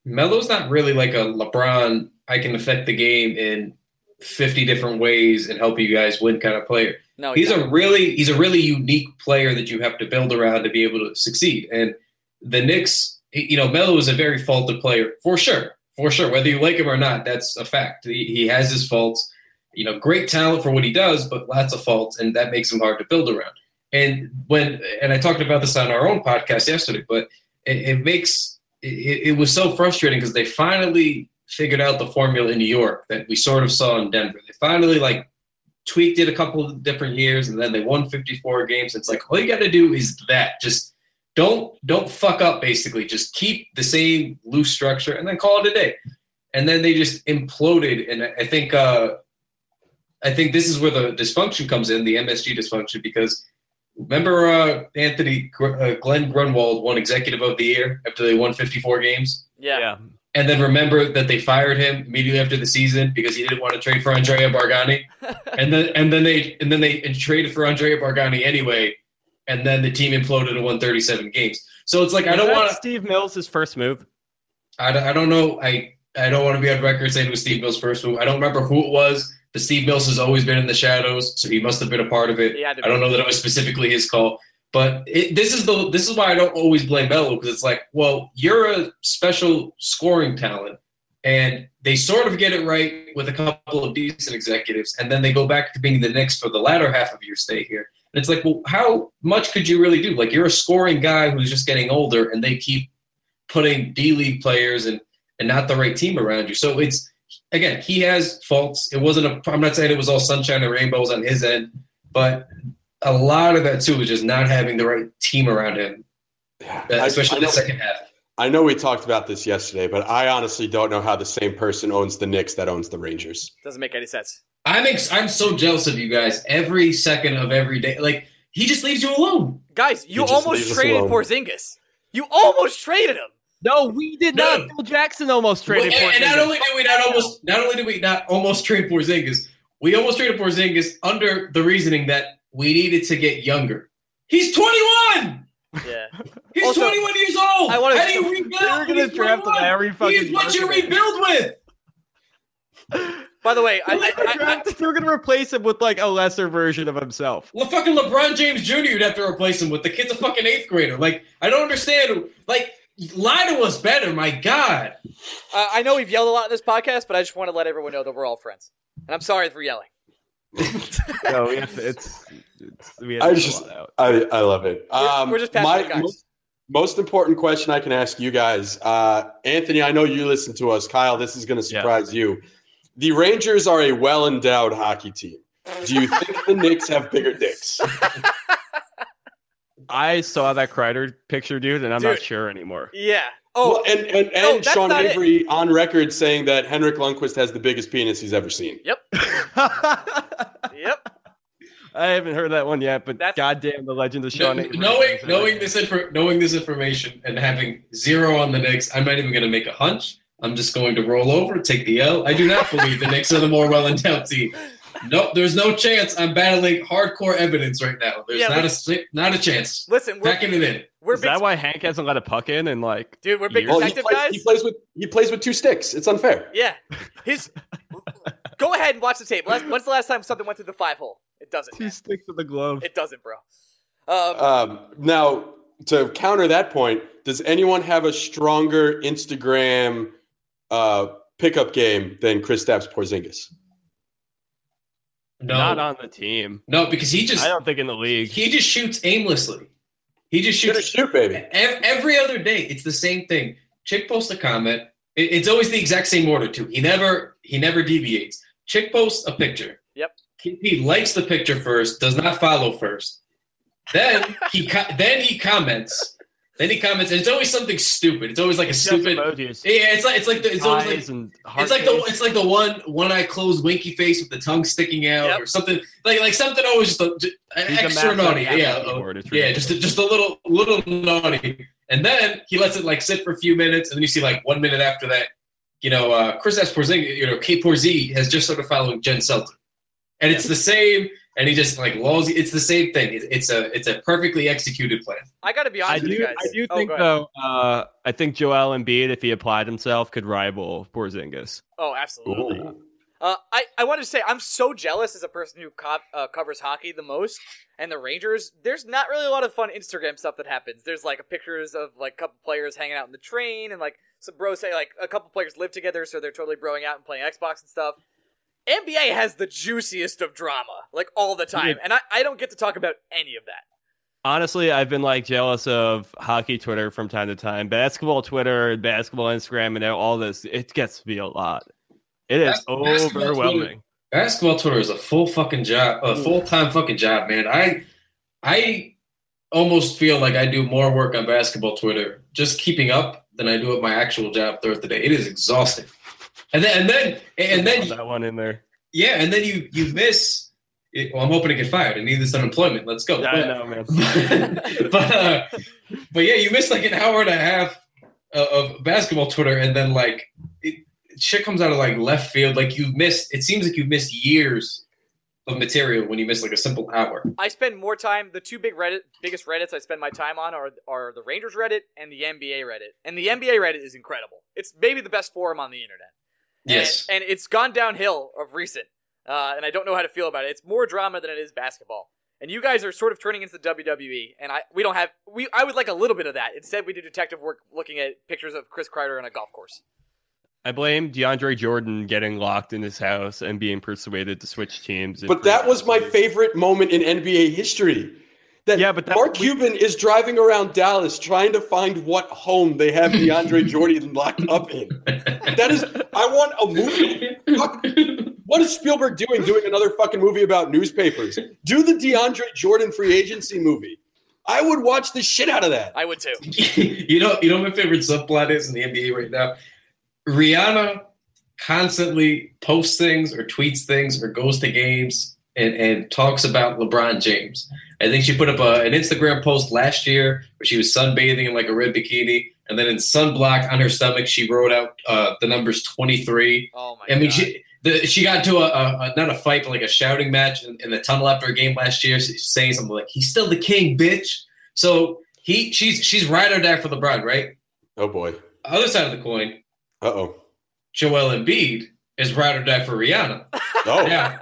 Melo's not really like a LeBron. I can affect the game in fifty different ways and help you guys win kind of player. No, he's he- a really he's a really unique player that you have to build around to be able to succeed. And the Knicks, you know, Melo is a very faulted player for sure, for sure. Whether you like him or not, that's a fact. He, he has his faults. You know, great talent for what he does, but lots of faults, and that makes him hard to build around. And when and I talked about this on our own podcast yesterday, but it, it makes it, it was so frustrating because they finally figured out the formula in New York that we sort of saw in Denver. They finally like tweaked it a couple of different years, and then they won 54 games. It's like all you got to do is that. Just don't don't fuck up. Basically, just keep the same loose structure, and then call it a day. And then they just imploded, and I I think uh, I think this is where the dysfunction comes in, the MSG dysfunction, because remember uh, Anthony Gr- uh, Glen Grunwald won Executive of the Year after they won 54 games. yeah. And then remember that they fired him immediately after the season because he didn't want to trade for Andrea Bargnani. and then and then they and then they traded for Andrea Bargnani anyway. And then the team imploded and won 37 games. So it's like I don't want. Steve Mills' his first move. I, don't- I don't know. I I don't want to be on record saying it was Steve Mills' first move. I don't remember who it was. But Steve Mills has always been in the shadows, so he must have been a part of it. I don't know that it was specifically his call, but it, this is the this is why I don't always blame Melo because it's like, well, you're a special scoring talent, and they sort of get it right with a couple of decent executives, and then they go back to being the Knicks for the latter half of your stay here. And it's like, well, how much could you really do? Like, you're a scoring guy who's just getting older, and they keep putting D League players and and not the right team around you. So it's again, he has faults. It wasn't a. I'm not saying it was all sunshine and rainbows on his end, but a lot of that too was just not having the right team around him, Yeah. uh, I- especially I in the second half. I know we talked about this yesterday, but I honestly don't know how the same person owns the Knicks that owns the Rangers. Doesn't make any sense. I'm ex- I'm so jealous of you guys. Every second of every day, like he just leaves you alone. Guys, you almost traded Porzingis. You almost traded him. No, we did no. not. Phil Jackson almost traded. Well, and, and not only did we not almost, not only did we not almost trade Porzingis, we almost traded Porzingis under the reasoning that we needed to get younger. He's 21. Yeah. He's also, 21 years old. I want to. How do you rebuild? You're going to draft him every fucking. He's what you rebuild with. By the way, I, I, I, they're going to replace him with like a lesser version of himself. Well, fucking LeBron James Jr. You'd have to replace him with. The kid's a fucking eighth grader. Like, I don't understand. Like, lie to us better. My God. Uh, I know we've yelled a lot in this podcast, but I just want to let everyone know that we're all friends, and I'm sorry for yelling. no, it's, it's, it's we I just I, I love it. Um, we're, we're, just my, guys. Most, most, important question I can ask you guys, uh, Anthony. I know you listen to us, Kyle. This is going to surprise yeah. you. The Rangers are a well endowed hockey team. Do you think the Knicks have bigger dicks? I saw that Kreider picture, dude, and I'm dude, not sure anymore. Yeah. Oh, well, and and, and no, Sean Avery it. on record saying that Henrik Lundqvist has the biggest penis he's ever seen. Yep. yep. I haven't heard that one yet, but That's, goddamn, the legend of Sean. No, Avery knowing knowing this info, knowing this information and having zero on the Knicks, I'm not even going to make a hunch. I'm just going to roll over, take the L. I do not believe the Knicks are the more well endowed team. Nope, there's no chance. I'm battling hardcore evidence right now. There's yeah, not a not a chance. Listen, we're packing it in. We're Is big, that why Hank hasn't let a puck in and like? Dude, we're big detective well, he plays, guys. He plays with he plays with two sticks. It's unfair. Yeah, his. go ahead and watch the tape. When's the last time something went through the five hole? It doesn't. Two sticks with the glove. It doesn't, bro. Um, um, now to counter that point, does anyone have a stronger Instagram uh, pickup game than Kristaps Porzingis? No, not on the team. No, because he just. I don't think in the league. He just shoots aimlessly. He just shoots. shoot, baby. Every other day, it's the same thing. Chick posts a comment. It's always the exact same order too. He never he never deviates. Chick posts a picture. Yep. He likes the picture first. Does not follow first. Then he then he comments. Then he comments, and it's always something stupid. It's always like a stupid. Emojis. Yeah, it's like it's like the, it's always like it's like the it's like the one one eye closed winky face with the tongue sticking out yep. or something like like something always just, a, just extra naughty. Yeah, yeah, just a, just a little little naughty. And then he lets it like sit for a few minutes, and then you see like one minute after that, you know, uh, Kristaps Porzingis, you know, kporzee has just started following Jen Selter, and it's the same and he just like lulls. It's the same thing. It's a it's a perfectly executed plan. I got to be honest I do, I do oh, think though. Uh, I think Joel Embiid, if he applied himself, could rival Porzingis. Oh, absolutely. Uh, I I wanted to say I'm so jealous as a person who co- uh, covers hockey the most, and the Rangers. There's not really a lot of fun Instagram stuff that happens. There's like pictures of like a couple players hanging out in the train, and like some bros say like a couple players live together, so they're totally broing out and playing Xbox and stuff. NBA has the juiciest of drama, like all the time, and I, I don't get to talk about any of that. Honestly, I've been like jealous of hockey Twitter from time to time. Basketball Twitter, basketball Instagram, and all this, it gets to be a lot. It is Bas- overwhelming. Twitter, basketball Twitter is a full fucking job, a full time fucking job, man. I I almost feel like I do more work on basketball Twitter just keeping up than I do at my actual job throughout the day. It is exhausting. And then and then and then that one in there. Yeah, and then you you miss. It, well, I'm hoping to get fired. I need this unemployment. Let's go. Yeah, but, I know, man. but uh, but yeah, you miss like an hour and a half of basketball Twitter, and then like it, shit comes out of like left field. Like you've missed. It seems like you've missed years of material when you miss like a simple hour. I spend more time. The two big Reddit, biggest Reddits I spend my time on are are the Rangers Reddit and the NBA Reddit. And the NBA Reddit is incredible. It's maybe the best forum on the internet. Yes. And, and it's gone downhill of recent. Uh, and I don't know how to feel about it. It's more drama than it is basketball. And you guys are sort of turning into the WWE, and I we don't have we I would like a little bit of that. Instead, we do detective work looking at pictures of Chris Kreider on a golf course. I blame DeAndre Jordan getting locked in his house and being persuaded to switch teams. But that was my favorite moment in NBA history. That yeah, but that, Mark we, Cuban is driving around Dallas trying to find what home they have DeAndre Jordan locked up in. That is, I want a movie. what is Spielberg doing? Doing another fucking movie about newspapers? Do the DeAndre Jordan free agency movie. I would watch the shit out of that. I would too. you know, you know what my favorite subplot is in the NBA right now. Rihanna constantly posts things or tweets things or goes to games and, and talks about LeBron James. I think she put up a, an Instagram post last year where she was sunbathing in like a red bikini, and then in sunblock on her stomach, she wrote out uh, the numbers twenty three. Oh my! I mean, God. she the, she got into a, a, a, not a fight, but like a shouting match in, in, the tunnel after a game last year, saying something like, "He's still the king, bitch." So he she's she's ride or die for LeBron, right? Oh boy. Other side of the coin. Uh oh. Joel Embiid is ride or die for Rihanna. Oh yeah.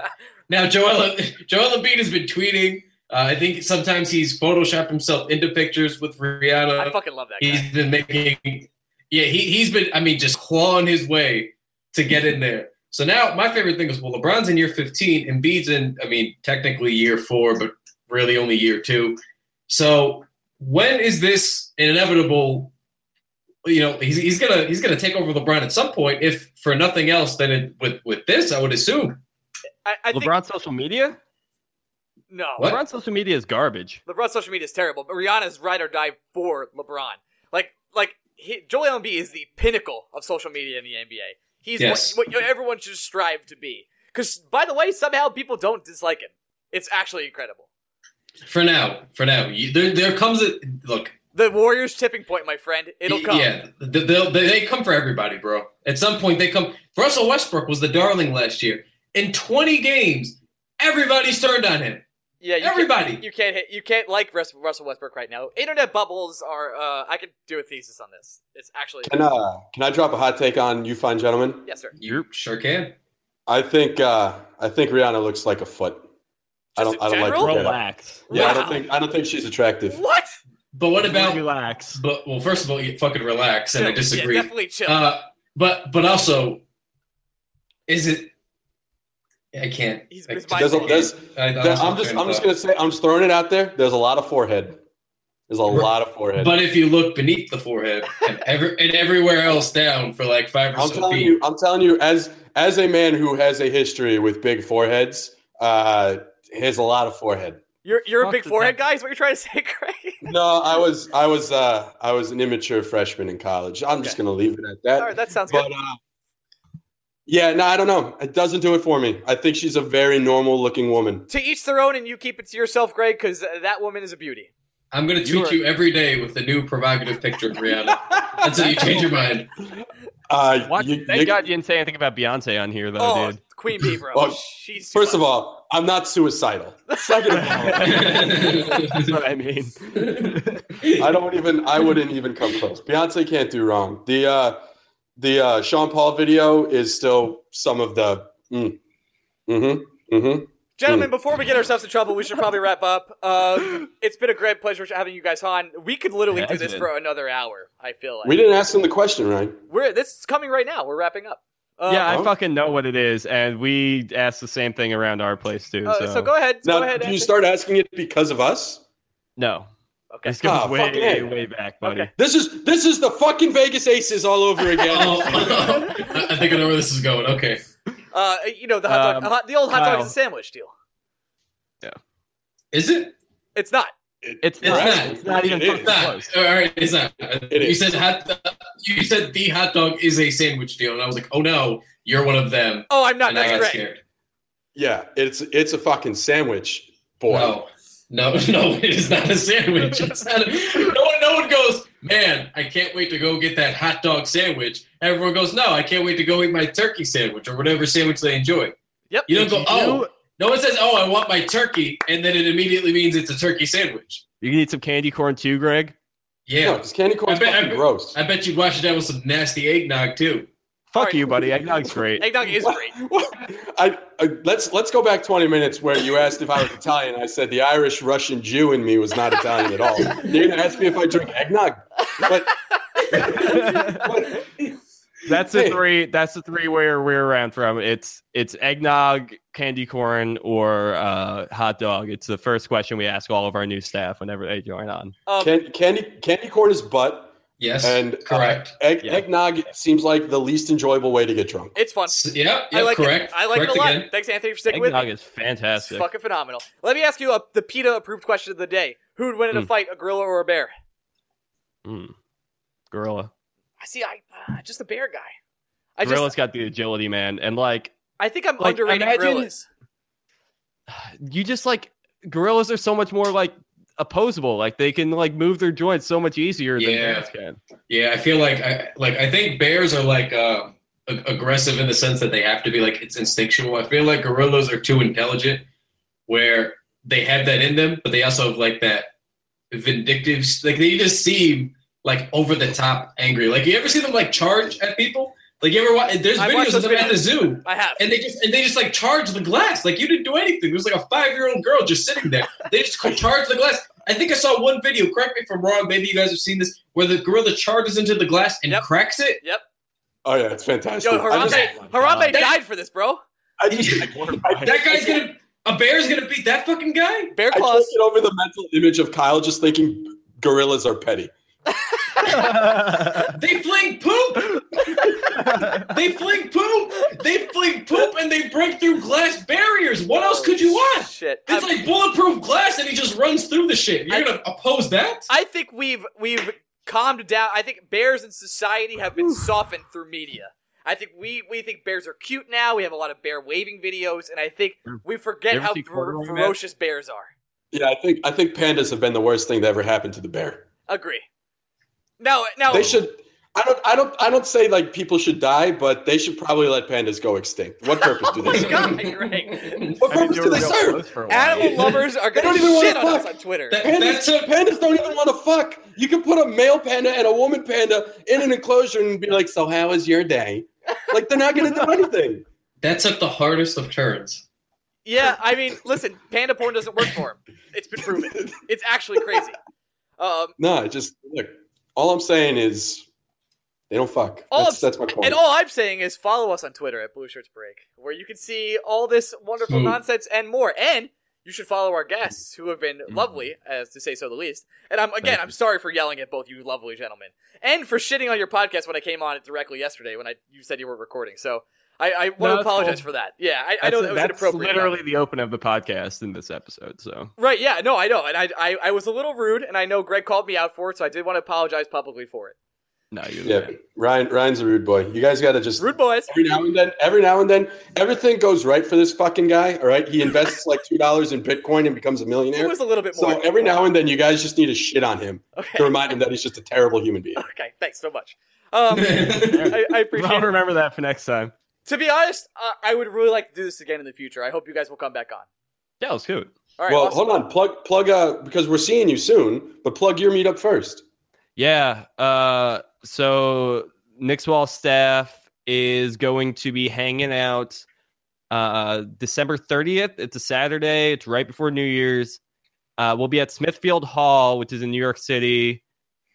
Now Joel Joel Embiid has been tweeting. Uh, I think sometimes he's photoshopped himself into pictures with Rihanna. I fucking love that. Guy. He's been making, yeah, he he's been. I mean, just clawing his way to get in there. So now my favorite thing is well, LeBron's in year 15, Embiid's in. I mean, technically year four, but really only year two. So when is this inevitable? You know, he's, he's gonna he's gonna take over LeBron at some point. If for nothing else, then it, with with this, I would assume. I, I LeBron social media. No, what? LeBron social media is garbage. LeBron social media is terrible, but Rihanna's ride or die for LeBron. Like, like he, Joel Embiid is the pinnacle of social media in the NBA. He's yes. what, what everyone should strive to be. Because, by the way, somehow people don't dislike him. It's actually incredible. For now, for now, you, there there comes a look. The Warriors tipping point, my friend. It'll come. Yeah, they, they come for everybody, bro. At some point, they come. Russell Westbrook was the darling last year. In 20 games, everybody's turned on him. Yeah, you everybody. Can't, you can't hit. You can't like Russell Westbrook right now. Internet bubbles are. Uh, I could do a thesis on this. It's actually. Can uh, can I drop a hot take on you, fine gentlemen? Yes, sir. You sure can. I think uh, I think Rihanna looks like a foot. I don't. I don't general? like. Relax. Yeah, wow. I don't think. I don't think she's attractive. What? But what about relax? But well, first of all, you fucking relax, and I disagree. Yeah, definitely chill. Uh, but but also, is it? I can't. He's, I, there's a, there's, I, there's, I'm just I'm just gonna say I'm just throwing it out there. There's a lot of forehead. There's a right. lot of forehead. But if you look beneath the forehead and, every, and everywhere else down for like five or I'm so telling feet, you, I'm telling you, as as a man who has a history with big foreheads, uh, has a lot of forehead. You're you're a big forehead guy. Is what you're trying to say, Greg? no, I was I was uh, I was an immature freshman in college. I'm okay. just gonna leave it at that. All right, that sounds but, good. Uh, yeah, no, I don't know. It doesn't do it for me. I think she's a very normal looking woman. To each their own, and you keep it to yourself, Greg, because that woman is a beauty. I'm gonna tweet you, you every day with a new provocative picture of Rihanna until you change your mind. Uh, what? You, Thank you, God you didn't say anything about Beyonce on here, though, oh, dude. Queen Bee, bro. Well, She's first of all, I'm not suicidal. Second of all, that's what I mean. I don't even. I wouldn't even come close. Beyonce can't do wrong. The uh, the uh, Sean Paul video is still some of the. Mm, mm-hmm. Mm-hmm. Gentlemen, mm. before we get ourselves in trouble, we should probably wrap up. Uh, it's been a great pleasure having you guys on. We could literally do this been. for another hour. I feel like we didn't ask them the question, right? We're this is coming right now. We're wrapping up. Uh, yeah, I oh. fucking know what it is, and we asked the same thing around our place too. Uh, so. so. go ahead. Now, go ahead. Do you start asking it because of us? No. Okay. This goes oh, way, way, way back, buddy. Okay. This is this is the fucking Vegas Aces all over again. oh, I think I know where this is going. Okay. Uh, you know the hot dog, um, the old hot dog is a sandwich deal. Yeah. Is it? It's not. It's, it's, not. not. It's not even it's not. close. All right, it's not. It you is. said hot. You said the hot dog is a sandwich deal, and I was like, oh no, you're one of them. Oh, I'm not. And That's I got great. scared. Yeah, it's it's a fucking sandwich, boy. No, no, no, it is not a sandwich. It's not. A, no one, no one goes. Man, I can't wait to go get that hot dog sandwich. Everyone goes, no, I can't wait to go eat my turkey sandwich or whatever sandwich they enjoy. Yep. You don't go. Oh, no one says, "Oh, I want my turkey," and then it immediately means it's a turkey sandwich. You can eat some candy corn too, Greg. Yeah, because candy corn is I bet, gross. I bet you'd wash it down with some nasty eggnog too. Fuck right. you, buddy. Eggnog's great. Eggnog is great. I, I, let's let's go back 20 minutes where you asked if I was Italian. I said the Irish Russian Jew in me was not Italian at all. You're gonna ask me if I drink eggnog, but, but that's the hey. three. That's the three where we're around from. It's it's eggnog, candy corn, or uh, hot dog. It's the first question we ask all of our new staff whenever they join on. Um, Can, candy candy corn is butt. Yes, and correct. Uh, egg, yeah. Eggnog seems like the least enjoyable way to get drunk. It's fun. Yeah, yeah I like correct. It. I like correct it a lot. Again. Thanks, Anthony, for sticking eggnog with me. is fantastic. It's fucking phenomenal. Let me ask you a, the PETA approved question of the day. Who would win in a Hmm. fight, a gorilla or a bear? Mm. Gorilla. I see. I uh, just a bear guy. I Gorilla's just. got the agility, man, and like I think I'm like, underrating imagine- gorillas. you just like gorillas are so much more like opposable. Like they can like move their joints so much easier than Yeah. bears can. Yeah, I feel like I like I think bears are like uh, ag- aggressive in the sense that they have to be like it's instinctual. I feel like gorillas are too intelligent, where they have that in them, but they also have like that vindictive. Like they just seem like over the top angry. Like you ever see them like charge at people? Like you ever watch? There's I've videos of those them at the zoo. I have. And they just and they just like charge the glass. Like you didn't do anything. It was like a five year old girl just sitting there. They just charge the glass. I think I saw one video. Correct me if I'm wrong. Maybe you guys have seen this, where the gorilla charges into the glass and Yep. cracks it. Yep. Oh yeah, it's fantastic. Yo, Harambe, just, Harambe That- died for this, bro. I just, That guy's gonna. A bear's gonna beat that fucking guy. Bear I can't claws. get over the mental image of Kyle just thinking gorillas are petty. They fling poop. They fling poop. They fling poop, and they break through glass barriers. What else could you oh, want? Shit. It's I'm- like bulletproof glass, and he just runs through the shit. You're I- gonna oppose that? I think we've we've calmed down. I think bears in society have been softened through media. I think we we think bears are cute now. We have a lot of bear waving videos, and I think we forget how see fer- ferocious bears are. Yeah, I think I think pandas have been the worst thing that ever happened to the bear. Agree. Now, now They should. I don't. I don't. I don't say like people should die, but they should probably let pandas go extinct. What purpose do Oh they my serve? god, you're right. What purpose do they serve? Animal lovers are They gonna don't even wanna shit on us on Twitter. That- Pandas, That's a- pandas don't even want to fuck. You can put a male panda and a woman panda in an enclosure and be like, "So how was your day?" Like they're not going to do anything. That's took the hardest of turns. Yeah, I mean, listen, panda porn doesn't work for him. It's been proven. It's actually crazy. Um, No, it just look. All I'm saying is they don't fuck. All That's, that's my point. and all I'm saying is follow us on Twitter at Blue Shirts Break, where you can see all this wonderful Smooth. nonsense and more. And you should follow our guests, who have been Mm-hmm. lovely, as to say so the least. And I'm again, I'm sorry for yelling at both you lovely gentlemen, and for shitting on your podcast when I came on it directly yesterday when I you said you weren't recording. So I, I want to apologize cool. for that. Yeah, I, I know that was that's inappropriate. literally the open of the podcast in this episode. So Right, yeah, no, I know. And I, I, I was a little rude, and I know Greg called me out for it, so I did want to apologize publicly for it. no, you're yeah, the Ryan. Ryan's a rude boy. You guys got to just Rude boys. every now and then. Every now and then, everything goes right for this fucking guy. All right, he invests like two dollars in Bitcoin and becomes a millionaire. It was a little bit more. So every now and then, you guys just need to shit on him to remind him that he's just a terrible human being. Okay, thanks so much. Um, I, I appreciate I'll remember that for next time. To be honest, uh, I would really like to do this again in the future. I hope you guys will come back on. Yeah, let's do it. All right. well, awesome. hold on. Plug, plug. Uh, because we're seeing you soon, but plug your meetup first. Yeah. Uh, so Knicks Wall staff is going to be hanging out uh, December 30th. It's a Saturday. It's right before New Year's. Uh, we'll be at Smithfield Hall, which is in New York City,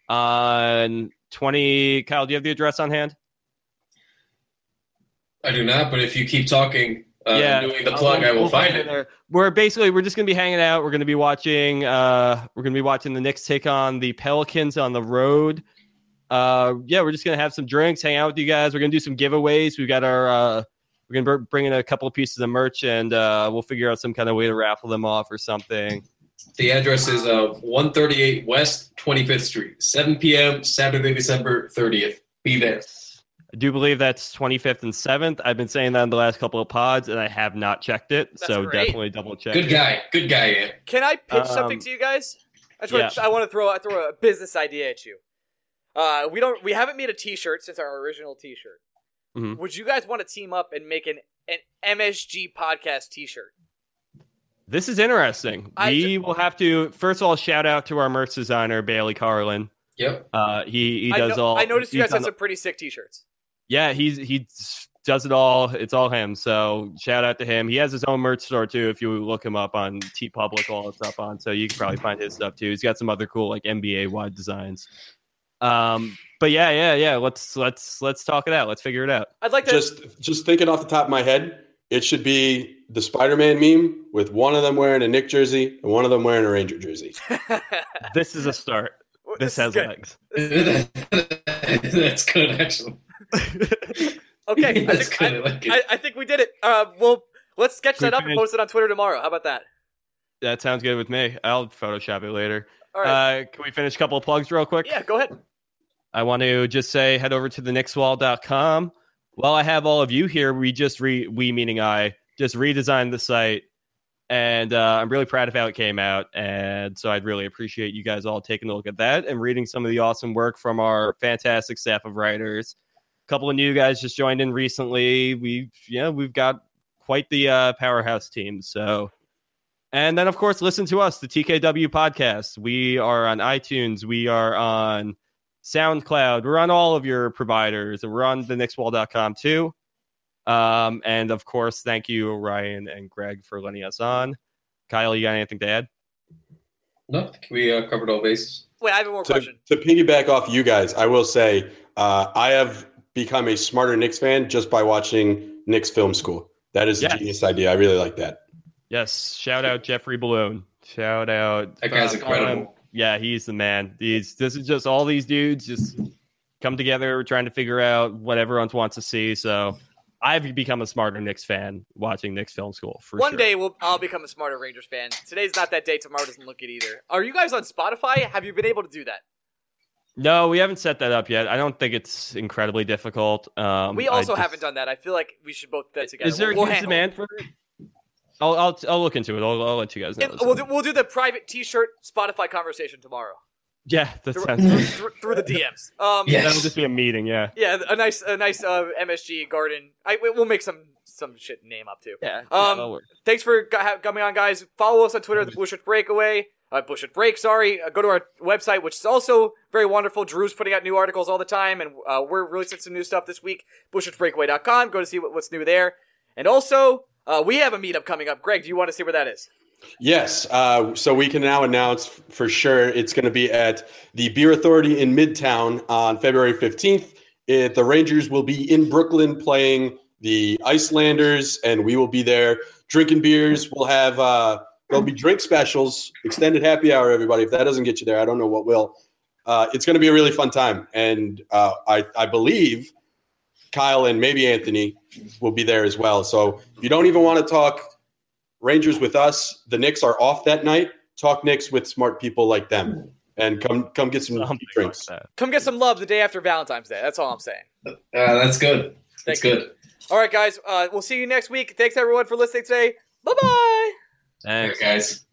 on 20. Kyle, do you have the address on hand? I do not, but if you keep talking, uh, Yeah, doing the plug, I will we'll find it it. We're basically we're just gonna be hanging out. We're gonna be watching. Uh, we're gonna be watching the Knicks take on the Pelicans on the road. Uh, yeah, we're just gonna have some drinks, hang out with you guys. We're gonna do some giveaways. We got our. Uh, we're gonna br- bring in a couple of pieces of merch, and uh, we'll figure out some kind of way to raffle them off or something. The address is uh, 138 West 25th Street, 7 p.m. Saturday, December 30th. Be there. I do believe that's 25th and 7th. I've been saying that in the last couple of pods, and I have not checked it. That's so great. definitely double check. Good it. guy. Good guy, Ian. Can I pitch something Um, to you guys? I just want to, yeah. I want to throw I throw a business idea at you. Uh, we don't we haven't made a T-shirt since our original T-shirt. Mhm. Would you guys want to team up and make an an MSG podcast T-shirt? This is interesting. I we ju- will have to first of all shout out to our merch designer Bailey Carlin. Yep. Uh, he he I, does know- all. I noticed you guys have some pretty sick T-shirts. Yeah, he's he does it all. It's all him. So shout out to him. He has his own merch store too. If you look him up on TeePublic, all that stuff on. So you can probably find his stuff too. He's got some other cool like NBA wide designs. Um, but yeah, yeah, yeah. Let's let's let's talk it out. Let's figure it out. I'd like to. Just, just thinking off the top of my head, it should be the Spider-Man meme with one of them wearing a Knick jersey and one of them wearing a Ranger jersey. This is a start. This, is has good. legs. That's good, actually. Okay, I think, good. I, I like. I, I think we did it. Uh, well, let's sketch We that up and post it on Twitter tomorrow. How about that? That sounds good with me. I'll Photoshop it later. All right. Uh, can we finish a couple of plugs real quick? Yeah, go ahead. I want to just say head over to the Knickswall.com. While I have all of you here, we just re we meaning I just redesigned the site and uh, I'm really proud of how it came out. And so I'd really appreciate you guys all taking a look at that and reading some of the awesome work from our fantastic staff of writers. A couple of new guys just joined in recently. We've yeah, we've got quite the uh, powerhouse team. So, and then of course, listen to us, the TKW podcast. We are on iTunes. We are on SoundCloud. We're on all of your providers, and we're on the Knickswall.com too. Um, and of course, thank you, Ryan and Greg, for letting us on. Kyle, you got anything to add? No, we uh, covered all bases. Wait, I have one more to, question. To piggyback off you guys, I will say uh, I have become a smarter Knicks fan just by watching Knicks Film School. That is yes. a genius idea. I really like that. Yes. Shout out Jeffrey Balloon. Shout out. That guy's uh, incredible. Yeah, he's the man. These this is just all these dudes just come together trying to figure out what everyone wants to see. So I've become a smarter Knicks fan watching Knicks Film School. For one sure. day, we'll, I'll become a smarter Rangers fan. Today's not that day. Tomorrow doesn't look it either. Are you guys on Spotify? Have you been able to do that? No, we haven't set that up yet. I don't think it's incredibly difficult. Um, we also just, haven't done that. I feel like we should both do that together. Is there we'll, a huge demand for it? I'll, I'll, I'll look into it. I'll, I'll let you guys know. we'll, do, we'll do the private T-shirt Spotify conversation tomorrow. Yeah, that through, sounds through, through, the DMs. Um, yes. that'll just be a meeting. Yeah, yeah, a nice, a nice uh, MSG garden. I we'll make some some shit name up too. Yeah. Um, yeah, thanks for coming on, guys. Follow us on Twitter, the Blue Shirt Breakaway. Uh, Blueshirts Break, sorry. Uh, go to our website, which is also very wonderful. Drew's putting out new articles all the time, and uh, we're releasing some new stuff this week. BlueshirtsBreakaway.com. Go to see what, what's new there. And also, uh, we have a meetup coming up. Greg, do you want to see where that is? Yes. Uh, so we can now announce for sure it's going to be at the Beer Authority in Midtown on February 15th. It, the Rangers will be in Brooklyn playing the Islanders, and we will be there drinking beers. We'll have uh, there'll be drink specials, extended happy hour. Everybody, if that doesn't get you there, I don't know what will. Uh, it's going to be a really fun time, and uh, I, I believe Kyle and maybe Anthony will be there as well. So if you don't even want to talk Rangers with us. The Knicks are off that night. Talk Knicks with smart people like them, and come come get some Something drinks. Like come get some love the day after Valentine's Day. That's all I'm saying. Uh, that's good. That's Thank good. You. All right, guys. Uh, we'll see you next week. Thanks everyone for listening today. Bye bye. Thanks, guys.